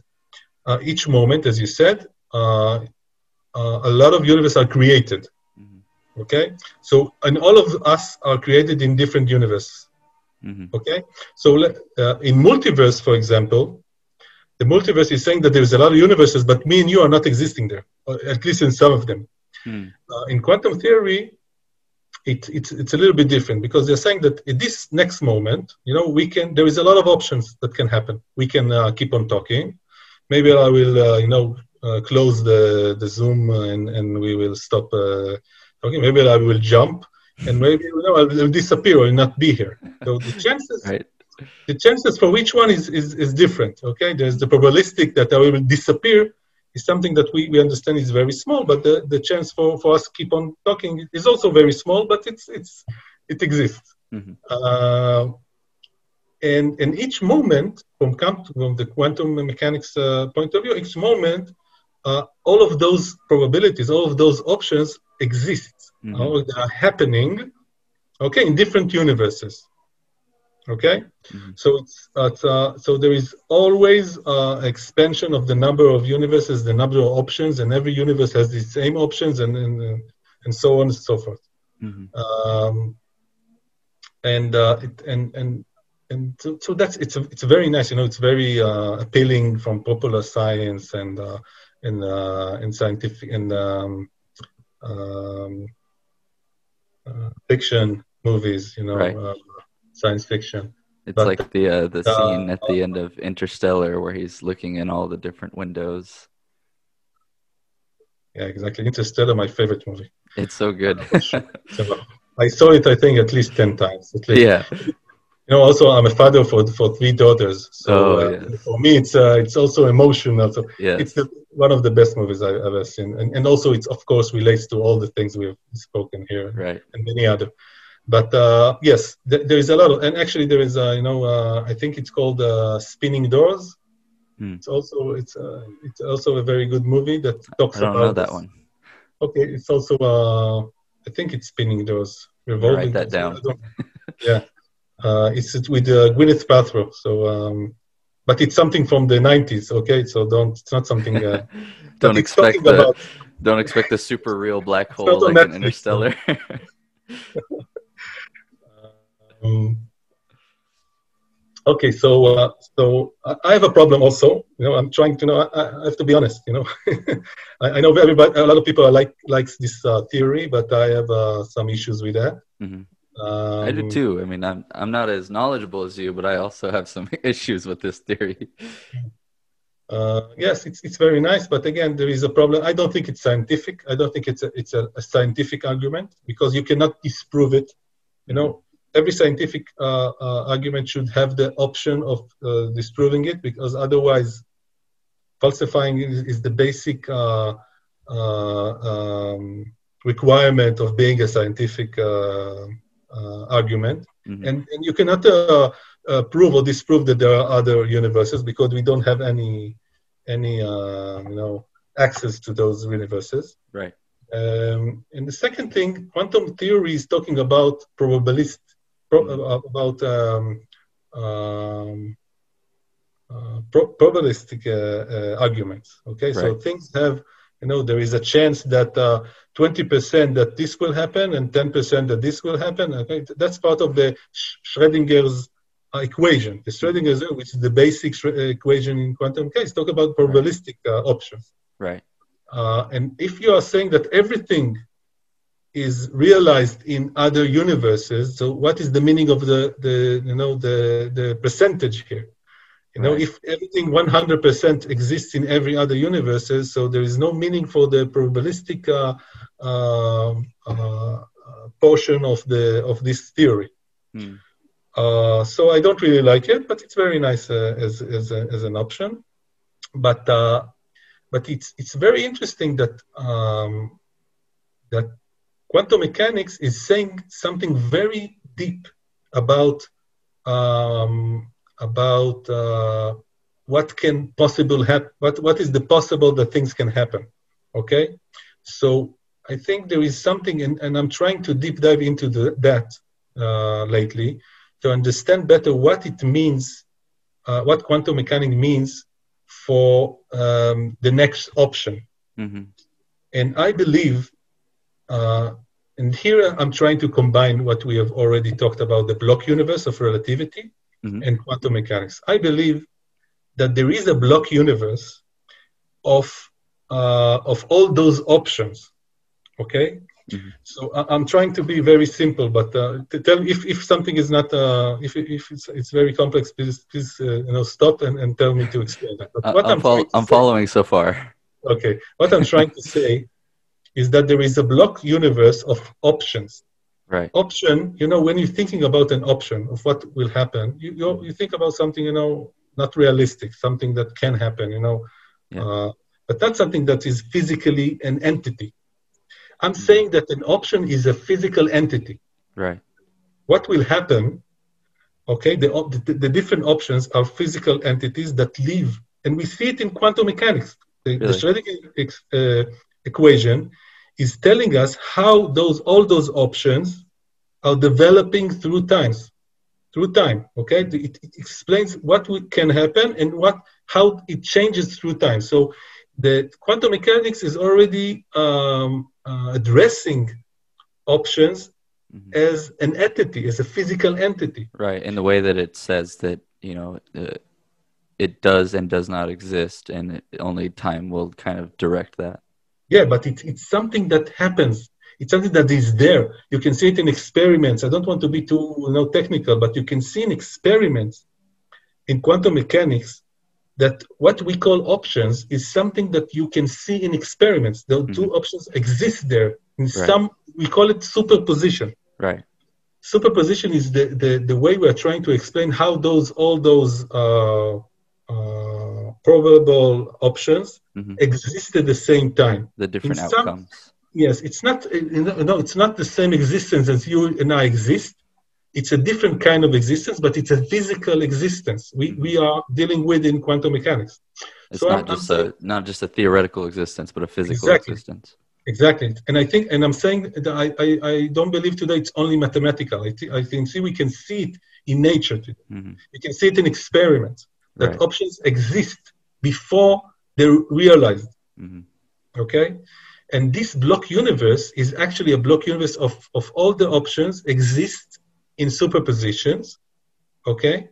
each moment, as you said, a lot of universes are created. Mm-hmm. Okay, so and all of us are created in different universes. Mm-hmm. Okay, so in multiverse, for example, the multiverse is saying that there's a lot of universes, but me and you are not existing there, at least in some of them. Hmm. Uh, in quantum theory, it, it's, it's a little bit different because they're saying that in this next moment, you know, we can, there is a lot of options that can happen. We can uh, keep on talking. Maybe I will, uh, you know, uh, close the, the Zoom and, and we will stop uh, talking. Maybe I will jump and maybe, you know, I'll, I'll disappear or not be here. So the chances right the chances for which one is, is, is different. Okay, there's the probabilistic that I will disappear is something that we, we understand is very small, but the, the chance for, for us keep on talking is also very small, but it's it's it exists. Mm-hmm. Uh, and and each moment from, from the quantum mechanics uh, point of view, each moment, uh, all of those probabilities, all of those options exist. Mm-hmm. they are happening, okay, in different universes okay mm-hmm. so it's, uh, so there is always uh, expansion of the number of universes the number of options and every universe has the same options and and, uh, and so on and so forth mm-hmm. um, and uh, it, and and and so, so, that's it's a, it's very nice you know it's very uh, appealing from popular science and uh, and and scientific and um, um, fiction movies you know right science fiction. It's but, like the uh, the uh, scene at the end of Interstellar where he's looking in all the different windows. Yeah, exactly. Interstellar, my favorite movie. It's so good. I saw it, I think, at least ten times. At least. Yeah. You know, also I'm a father for for three daughters, so oh, uh, yes. for me it's uh, it's also emotional. So yes. it's the, one of the best movies I've ever seen, and and also it's of course relates to all the things we've spoken here, right, and many other but uh, yes, th- there is a lot of, and actually there is, a, you know, uh, I think it's called uh, Spinning Doors. Hmm. It's also it's uh, it's also a very good movie that talks I don't about know that one. Okay, it's also uh, I think it's Spinning Doors. Revolving. Write that down. yeah, uh, it's with uh, Gwyneth Paltrow. So, um, but it's something from the '90s. Okay, so don't it's not something. Uh, don't expect the about, don't expect the super real black hole like an Interstellar. Um, okay, so uh, so I have a problem also. You know, I'm trying to know. I, I have to be honest. You know, I, I, know everybody. A lot of people like likes this uh, theory, but I have uh, some issues with that. Mm-hmm. Um, I do too. I mean, I'm I'm not as knowledgeable as you, but I also have some issues with this theory. Uh, yes, it's it's very nice, but again, there is a problem. I don't think it's scientific. I don't think it's a it's a, a scientific argument because you cannot disprove it. You know, every scientific uh, uh, argument should have the option of uh, disproving it because otherwise falsifying is, is the basic uh, uh, um, requirement of being a scientific uh, argument. Mm-hmm. and, and you cannot prove or disprove that there are other universes because we don't have any any you know access to those universes. Right. Um, and the second thing, quantum theory is talking about probabilist pro, uh, about um, um, uh, pro- probabilistic uh, uh, arguments. Okay, right. so things have You know, there is a chance that uh, 20% that this will happen and 10% that this will happen. Okay, that's part of the Schrodinger's uh, equation. The Schrodinger's, which is the basic uh, equation in quantum case, talk about probabilistic uh, options. Right. Uh, and if you are saying that everything is realized in other universes, so what is the meaning of the, the you know the, the percentage here? You know, right. if everything 100% exists in every other universes, so there is no meaning for the probabilistic uh, uh, uh, portion of the of this theory. Hmm. Uh, so I don't really like it, but it's very nice uh, as as, a, as an option. But uh, but it's it's very interesting that um, that quantum mechanics is saying something very deep about um, about uh, what can possible happen what what is the possible that things can happen okay so i think there is something and, and i'm trying to deep dive into the, that uh, lately to understand better what it means uh, what quantum mechanics means for um, the next option. Mm-hmm. And I believe, uh, and here I'm trying to combine what we have already talked about the block universe of relativity mm-hmm. and quantum mechanics. I believe that there is a block universe of, uh, of all those options. Okay? Mm-hmm. So I, am trying to be very simple, but uh, to tell if, if something is not uh, if, if it's, it's very complex, please please uh, you know stop and, and tell me to explain that. But what I'm, I'm, fol- I'm say, following so far. Okay, what I'm trying to say is that there is a block universe of options. Right. Option, you know, when you're thinking about an option of what will happen, you you, you think about something you know not realistic, something that can happen, you know. Yeah. Uh, but that's something that is physically an entity I'm saying that an option is a physical entity. Right. What will happen? Okay, the, the, the different options are physical entities that live, and we see it in quantum mechanics. The, really? the Schrödinger uh, equation is telling us how those all those options are developing through times through time okay it, it, explains what we, can happen and what how it changes through time so the quantum mechanics is already um, uh, addressing options mm-hmm. as an entity, as a physical entity. Right, in the way that it says that you know uh, it does and does not exist, and it, only time will kind of direct that. Yeah, but it's it's something that happens. It's something that is there. You can see it in experiments. I don't want to be too you know, technical, but you can see in experiments in quantum mechanics that what we call options is something that you can see in experiments. The mm-hmm. two options exist there in right. some, we call it superposition. Right. Superposition is the, the, the way we're trying to explain how those, all those uh, uh, probable options mm-hmm. exist at the same time. The different in outcomes. Yes, it's not, no, it's not the same existence as you and I exist it's a different kind of existence, but it's a physical existence we, we are dealing with in quantum mechanics. It's so not I'm, just I'm, a not just a theoretical existence, but a physical exactly, existence. Exactly, and I think, and I'm saying that I, I, I don't believe today it's only mathematical. I, th- I can see we can see it in nature today. Mm-hmm. We can see it in experiments that right. options exist before they're realized. Mm-hmm. Okay, and this block universe is actually a block universe of, of all the options exist in superpositions, okay?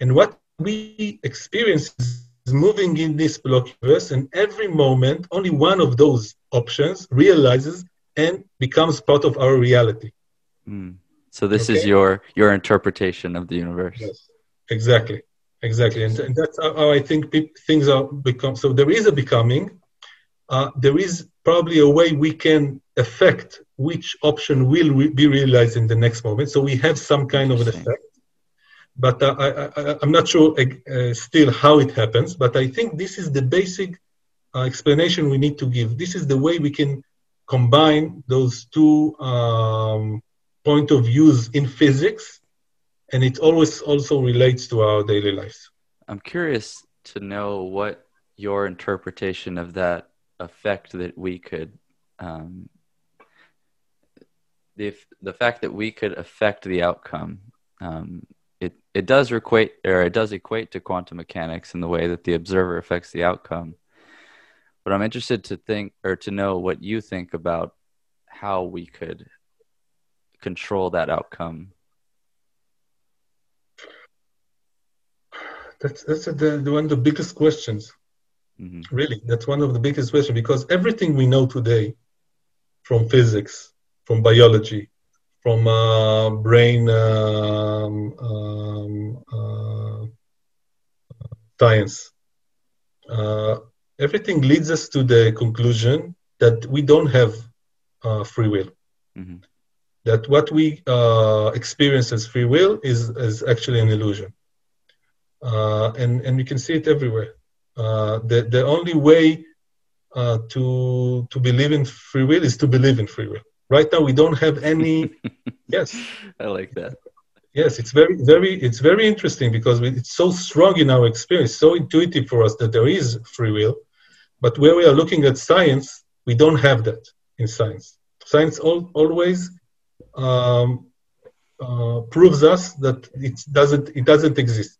And what we experience is moving in this block universe, and every moment, only one of those options realizes and becomes part of our reality. Mm. So this okay? is your your interpretation of the universe. Yes, exactly, exactly, and, and that's how I think things are become. So there is a becoming. Uh, there is probably a way we can affect which option will re- be realized in the next moment. So we have some kind of an effect, but uh, I, am not sure uh, still how it happens. But I think this is the basic uh, explanation we need to give. This is the way we can combine those two um, point of views in physics, and it always also relates to our daily lives. I'm curious to know what your interpretation of that effect that we could um, the the fact that we could affect the outcome um, it it does equate or it does equate to quantum mechanics in the way that the observer affects the outcome but I'm interested to think or to know what you think about how we could control that outcome. That's that's the, the one of the biggest questions. Mm-hmm. Really, that's one of the biggest questions because everything we know today, from physics, from biology, from uh, brain um, um, uh, science, uh, everything leads us to the conclusion that we don't have uh, free will. Mm-hmm. That what we uh, experience as free will is, is actually an illusion. Uh, and, and we can see it everywhere. Uh, the, the only way uh, to, to believe in free will is to believe in free will. Right now, we don't have any. yes. I like that. Yes, it's very, very, it's very interesting because it's so strong in our experience, so intuitive for us that there is free will. But where we are looking at science, we don't have that in science. Science al- always um, uh, proves us that it doesn't, it doesn't exist.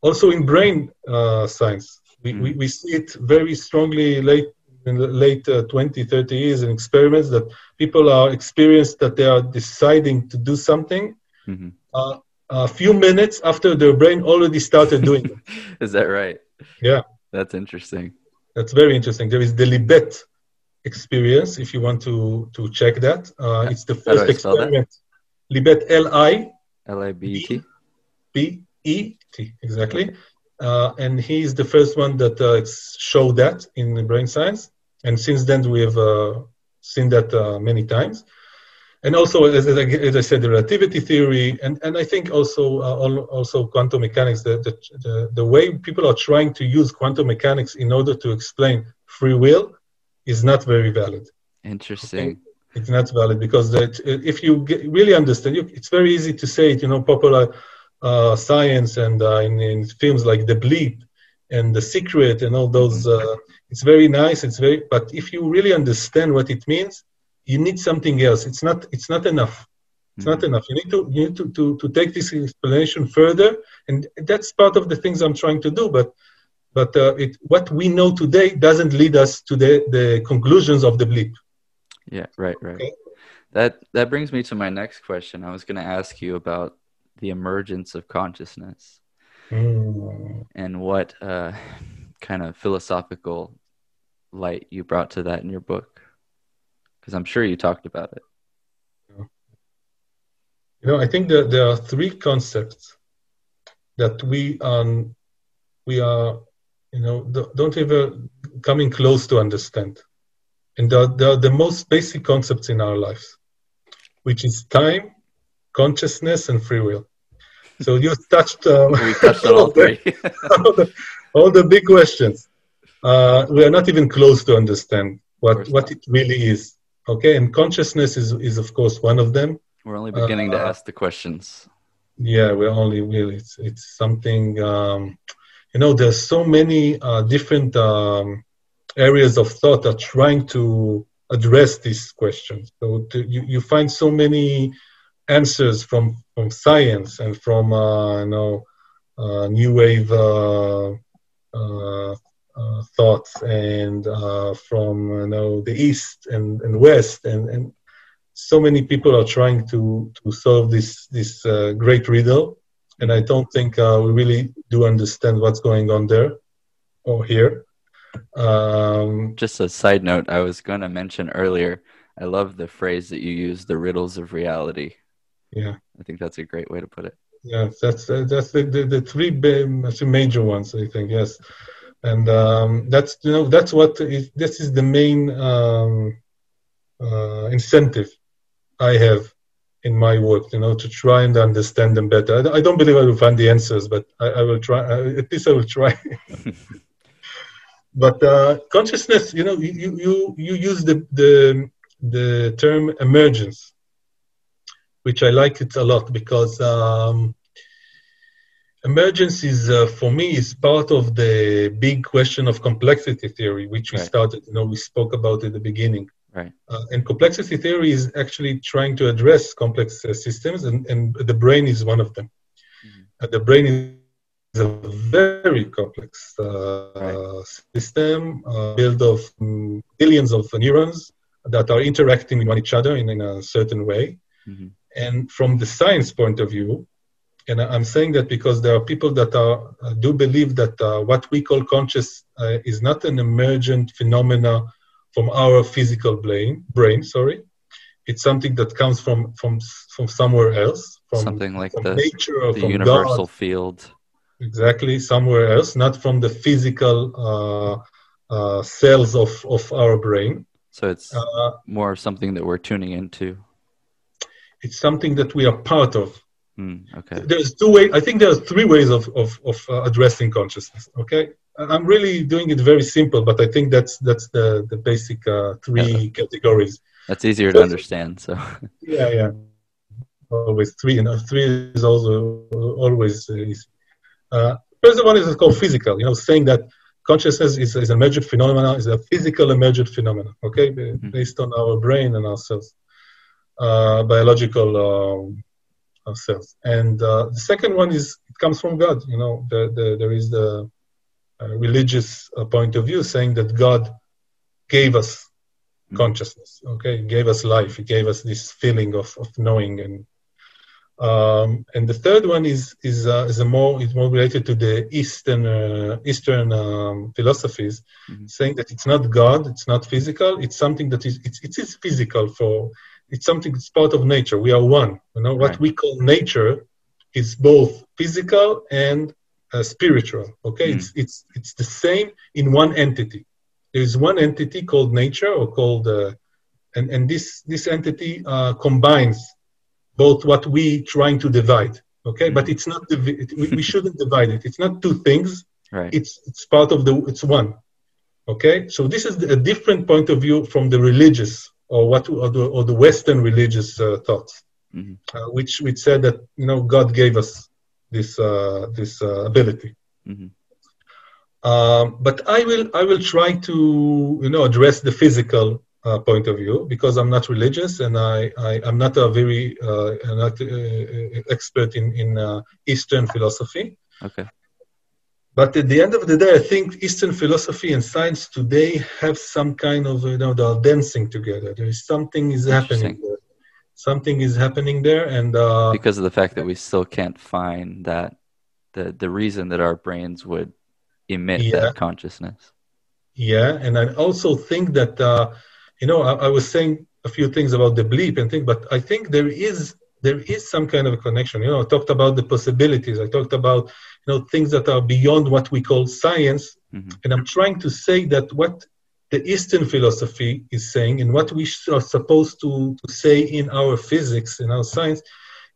Also in brain uh, science, we, mm. we, we, see it very strongly late in the late uh, 20, 30 years in experiments that people are experienced that they are deciding to do something. Mm-hmm. Uh, a few minutes after their brain already started doing it. Is that right? Yeah. That's interesting. That's very interesting. There is the Libet experience, if you want to, to check that. Uh, it's the first experiment. Libet, L I L I B E T. B E T, exactly. Uh, and he is the first one that uh, showed that in brain science. And since then, we have uh, seen that uh, many times. And also, as, as, I said, the relativity theory, and, and I think also uh, also quantum mechanics, the, the, the, the, way people are trying to use quantum mechanics in order to explain free will is not very valid. Interesting. Okay? It's not valid because that, if you get, really understand, you, it's very easy to say it, you know, popular uh, science and uh, in, in, films like The Bleep and The Secret and all those. Mm-hmm. Uh, it's very nice. It's very, but if you really understand what it means, you need something else. It's not. It's not enough. It's mm-hmm. not enough. You need to you need to, to, to take this explanation further, and that's part of the things I'm trying to do. But but uh, it, what we know today doesn't lead us to the, the conclusions of the bleep. Yeah, right, right. Okay? That that brings me to my next question. I was going to ask you about the emergence of consciousness mm. and what uh, kind of philosophical light you brought to that in your book because i'm sure you talked about it you know i think that there are three concepts that we um, we are you know don't ever coming close to understand and they're, they're the most basic concepts in our lives which is time consciousness and free will. So you touched, uh, we touched all, three. all, the, all, the, big questions. Uh, we are not even close to understand what, what it really is. Okay, and consciousness is, is of course one of them. We're only beginning uh, to ask the questions. Yeah, we're only really. It's it's something. Um, you know, there's so many uh, different um, areas of thought are trying to address these questions. So to, you you find so many answers from from science and from uh, you know uh, new wave uh, uh, uh thoughts and from you know the east and, and west and, and so many people are trying to to solve this this great riddle and I don't think we really do understand what's going on there or here. Um, Just a side note, I was going to mention earlier. I love the phrase that you use, the riddles of reality. Yeah, I think that's a great way to put it. Yeah, that's uh, that's the, the, the three major ones. I think yes, and um, that's you know that's what is, this is the main um, uh, incentive I have in my work. You know, to try and understand them better. I, I don't believe I will find the answers, but I, I will try. Uh, at least I will try. but uh, consciousness, you know, you you you use the the the term emergence which I like it a lot because um, emergence is, uh, for me, is part of the big question of complexity theory, which we right. started. You know, we spoke about at the beginning. Right. Uh, and complexity theory is actually trying to address complex uh, systems, and, and the brain is one of them. Mm-hmm. the brain is a very complex uh, right. system uh, built of um, billions of neurons that are interacting with one each other in, in a certain way. Mm-hmm. And from the science point of view, and I'm saying that because there are people that are, uh, do believe that uh, what we call conscious uh, is not an emergent phenomena from our physical brain. Brain, sorry, it's something that comes from from from somewhere else, from something like from the nature or the from universal God. field. Exactly, somewhere else, not from the physical uh, uh, cells of of our brain. So it's uh, more something that we're tuning into. It's something that we are part of. Mm, okay. There's two ways. I think there's three ways of of, of uh, addressing consciousness. Okay, I'm really doing it very simple, but I think that's that's the the basic uh, three yeah. categories. That's easier to understand. So. Yeah, yeah. Always three. You know, three is also always easy. Uh, first one is called physical. You know, saying that consciousness is, is an emergent phenomenon, is a physical emergent phenomenon. Okay, mm-hmm. based on our brain and our cells, uh, biological. Um, ourselves. And uh, the second one is it comes from God. You know, the, the, there is the uh, religious uh, point of view saying that God gave us mm. consciousness. Okay, gave us life. He gave us this feeling of, of knowing. And um, and the third one is is uh, is a more is more related to the Eastern uh, Eastern um, philosophies, mm-hmm. saying that it's not God, it's not physical, it's something that is it's it is physical for it's something that's part of nature. We are one. You know, what right. we call nature is both physical and uh, spiritual. Okay, mm. it's it's it's the same in one entity. There is one entity called nature, or called, uh, and and this this entity uh, combines both what we trying to divide. Okay, mm. but it's not we, we shouldn't divide it. It's not two things. Right. It's it's part of the it's one. Okay, so this is a different point of view from the religious or what or the, or the Western religious uh, thoughts, mm-hmm. uh, which which said that you know God gave us this uh, this uh, ability. Mm-hmm. Um, but I will I will try to you know address the physical uh, point of view because I'm not religious and I, I am not a very uh, not expert in in Eastern philosophy. Okay. But at the end of the day, I think Eastern philosophy and science today have some kind of, you know, they're dancing together. There is something is happening there. Something is happening there, and uh, because of the fact that we still can't find that the the reason that our brains would emit yeah. that consciousness. Yeah, and I also think that uh, you know I, I was saying a few things about the bleep and thing, but I think there is there is some kind of a connection. You know, I talked about the possibilities. I talked about you know things that are beyond what we call science, mm-hmm. and I'm trying to say that what the Eastern philosophy is saying and what we are supposed to, to say in our physics in our science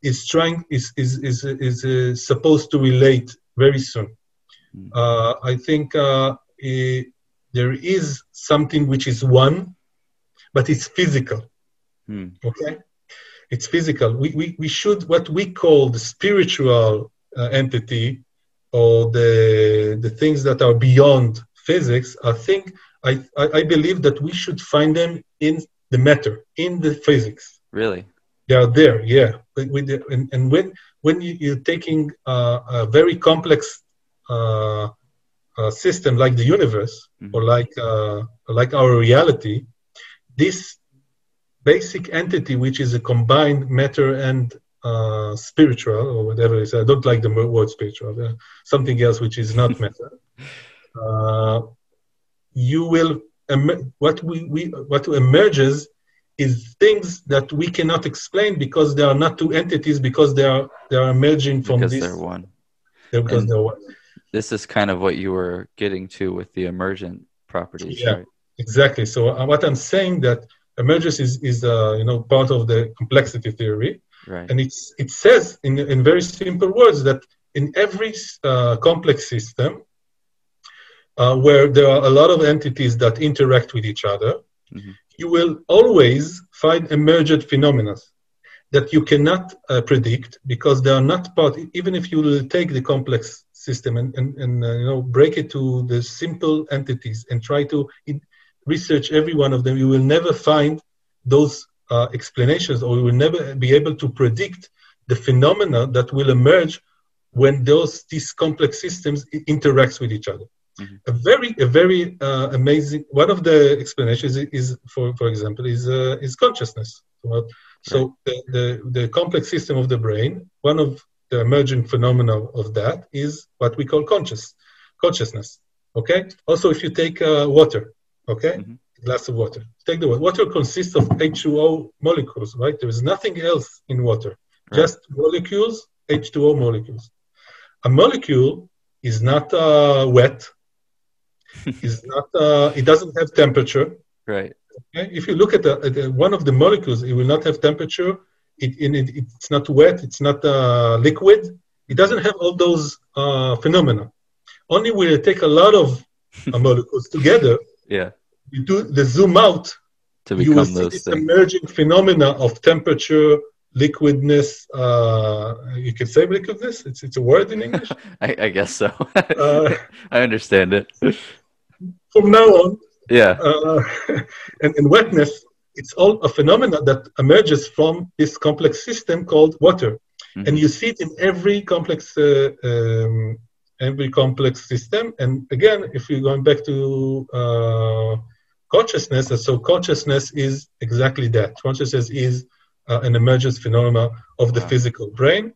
is trying is is is is, uh, supposed to relate very soon. Mm-hmm. Uh, I think uh, it, there is something which is one, but it's physical. Mm. Okay, it's physical. We, we, we should, what we call the spiritual uh, entity or the, the things that are beyond physics, I think, I, I, believe that we should find them in the matter, in the physics. Really? They are there, yeah. And, and when, when you, are taking uh, a very complex uh, uh, system like the universe mm-hmm. or like, uh, like our reality, this basic entity, which is a combined matter and uh, spiritual, or whatever it is. I don't like the word spiritual. Uh, something else which is not matter. Uh, you will em- what we, we what emerges is things that we cannot explain because they are not two entities because they are they are emerging from because this. they're one. because and they're one. This is kind of what you were getting to with the emergent properties, yeah, right? Exactly. So uh, what I'm saying that emergence is, is uh, you know part of the complexity theory right. and it's it says in, in very simple words that in every uh, complex system uh, where there are a lot of entities that interact with each other mm-hmm. you will always find emergent phenomena that you cannot uh, predict because they are not part even if you will take the complex system and, and, and uh, you know break it to the simple entities and try to in, research every one of them, you will never find those uh, explanations or we will never be able to predict the phenomena that will emerge when those these complex systems interacts with each other. Mm-hmm. A very a very uh, amazing one of the explanations is, is for for example is uh, is consciousness. So, so the, the the complex system of the brain, one of the emerging phenomena of that is what we call conscious consciousness. Okay. Also, if you take uh, water, okay, mm-hmm. Glass of water, take the water. Water consists of H2O molecules, right? There is nothing else in water, right. just molecules, H2O molecules. A molecule is not uh, wet. is not. Uh, it doesn't have temperature. Right. Okay? If you look at, the, at the, one of the molecules, it will not have temperature. It, it, it's not wet. It's not uh, liquid. It doesn't have all those uh, phenomena. Only when you take a lot of uh, molecules together, yeah, you do the zoom out, to you will see this things. emerging phenomena of temperature, liquidness. Uh, you can say liquidness. It's it's a word in English. I, I, guess so. uh, I understand it. From now on, yeah. Uh, and, and wetness, it's all a phenomena that emerges from this complex system called water, mm-hmm. and you see it in every complex uh, um, every complex system. And again, if you're going back to uh, And so consciousness is exactly that. Consciousness is uh, an emergence phenomena of the wow. physical brain.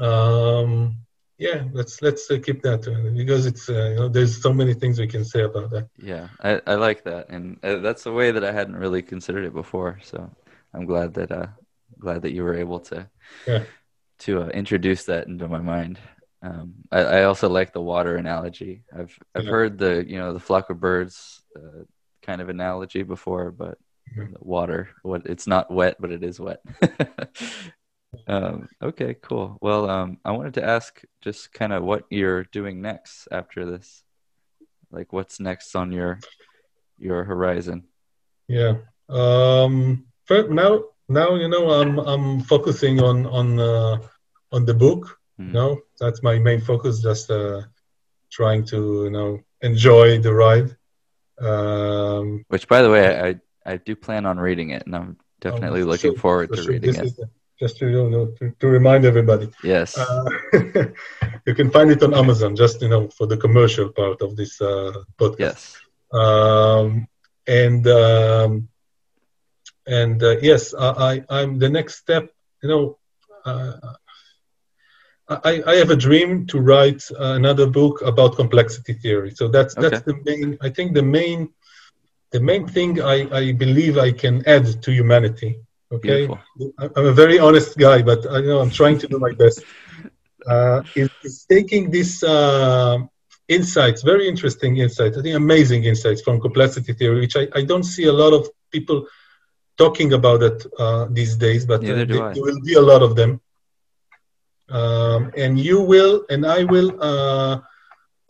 Um, yeah, let's let's uh, keep that uh, because it's uh, you know there's so many things we can say about that. Yeah, I, I like that, and uh, that's a way that I hadn't really considered it before. So I'm glad that uh glad that you were able to yeah. to uh, introduce that into my mind. Um, I, I, also like the water analogy. I've I've yeah. heard the you know the flock of birds uh, kind of analogy before, but water, what it's not wet, but it is wet. um, okay, cool. Well, um, I wanted to ask just kind of what you're doing next after this. Like, what's next on your your horizon? Yeah. Um, now, now you know I'm I'm focusing on on uh, on the book Mm. No, that's my main focus. Just uh, trying to you know enjoy the ride. Um, Which, by the way, I I do plan on reading it, and I'm definitely um, looking forward to reading it. just to you know to, to remind everybody. Yes. Uh, you can find it on Amazon. Just you know for the commercial part of this uh, podcast. Yes. Um, and um, and uh, yes, I, I am the next step. You know, uh, I, I, have a dream to write uh, another book about complexity theory. So that's okay. that's the main. I think the main the main thing I, I believe I can add to humanity. Okay, Beautiful. I'm a very honest guy, but I know I'm trying to do my best. Uh, is, is, taking these uh, insights, very interesting insights, I think amazing insights from complexity theory, which I, I don't see a lot of people talking about it uh, these days, but uh, there, there will be a lot of them um, and you will and I will uh,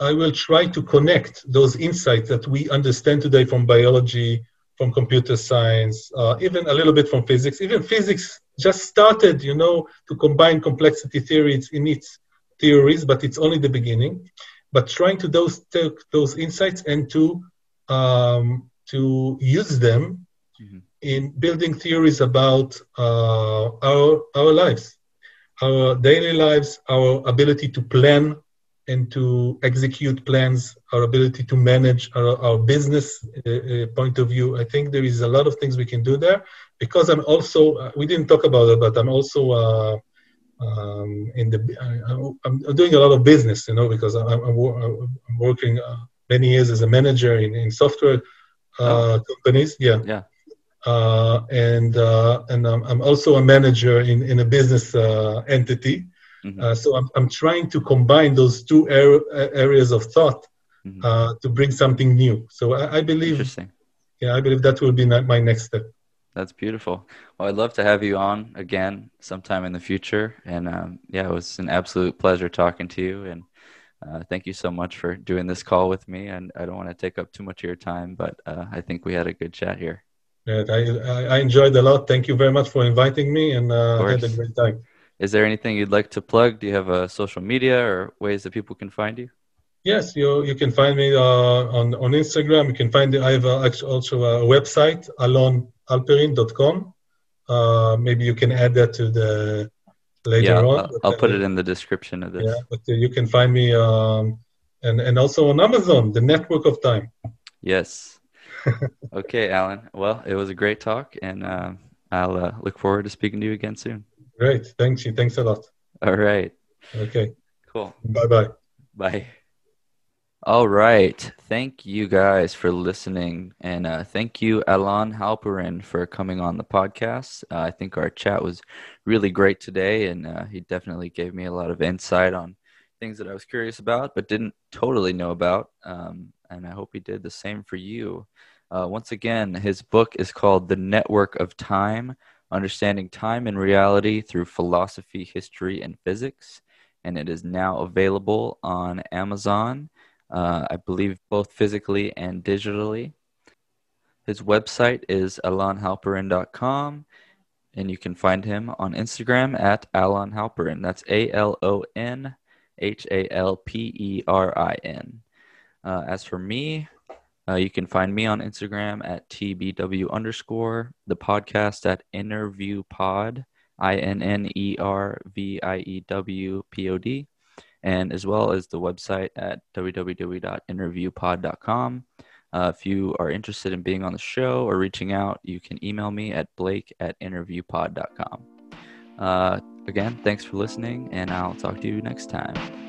I will try to connect those insights that we understand today from biology, from computer science, uh, even a little bit from physics. Even physics just started, you know, to combine complexity theories in its theories, but it's only the beginning. But trying to those take those insights and to um, to use them mm-hmm. in building theories about uh, our our lives our daily lives, our ability to plan and to execute plans, our ability to manage our, our business uh, uh, point of view. I think there is a lot of things we can do there because I'm also, uh, we didn't talk about it, but I'm also uh, um, in the, I, am doing a lot of business, you know, because I'm, I'm, I'm working uh, many years as a manager in, in software uh, oh. companies. Yeah. Yeah uh, and uh, and I'm, I'm, also a manager in, in a business uh, entity. Mm-hmm. Uh, so I'm, I'm trying to combine those two er- areas of thought mm-hmm. Uh, to bring something new. So I, I believe, yeah, I believe that will be my next step. That's beautiful. Well, I'd love to have you on again sometime in the future. And um, yeah, it was an absolute pleasure talking to you. And uh, thank you so much for doing this call with me. And I don't want to take up too much of your time, but uh, I think we had a good chat here. I, I enjoyed a lot. Thank you very much for inviting me, and uh, had a great time. Is there anything you'd like to plug? Do you have a social media or ways that people can find you? Yes, you you can find me uh, on on Instagram. You can find I have also a website alonhalperin.com. Uh, maybe you can add that to the later yeah, on. I'll, I'll put it in the description of this. Yeah, but uh, you can find me um, and and also on Amazon, the Network of Time. Yes. Okay, Alon. Well, it was a great talk, and uh, I'll uh, look forward to speaking to you again soon. Great. Thanks you. Thanks a lot. All right. Okay. Cool. Bye-bye. Bye. All right. Thank you guys for listening. And uh, thank you, Alon Halperin, for coming on the podcast. Uh, I think our chat was really great today, and uh, he definitely gave me a lot of insight on things that I was curious about but didn't totally know about. Um, and I hope he did the same for you. Uh, once again, his book is called The Network of Time Understanding Time and Reality Through Philosophy, History, and Physics. And it is now available on Amazon, uh, I believe both physically and digitally. His website is alonhalperin.com, and you can find him on Instagram at Alon Halperin. That's A L O N H A L P E R I N. Uh, as for me, uh, you can find me on Instagram at TBW underscore, the podcast at Innerview Pod, I N N E R V I E W P O D, and as well as the website at www.innerviewpod.com. Uh, if you are interested in being on the show or reaching out, you can email me at blake at innerviewpod.com. Uh, again, thanks for listening, and I'll talk to you next time.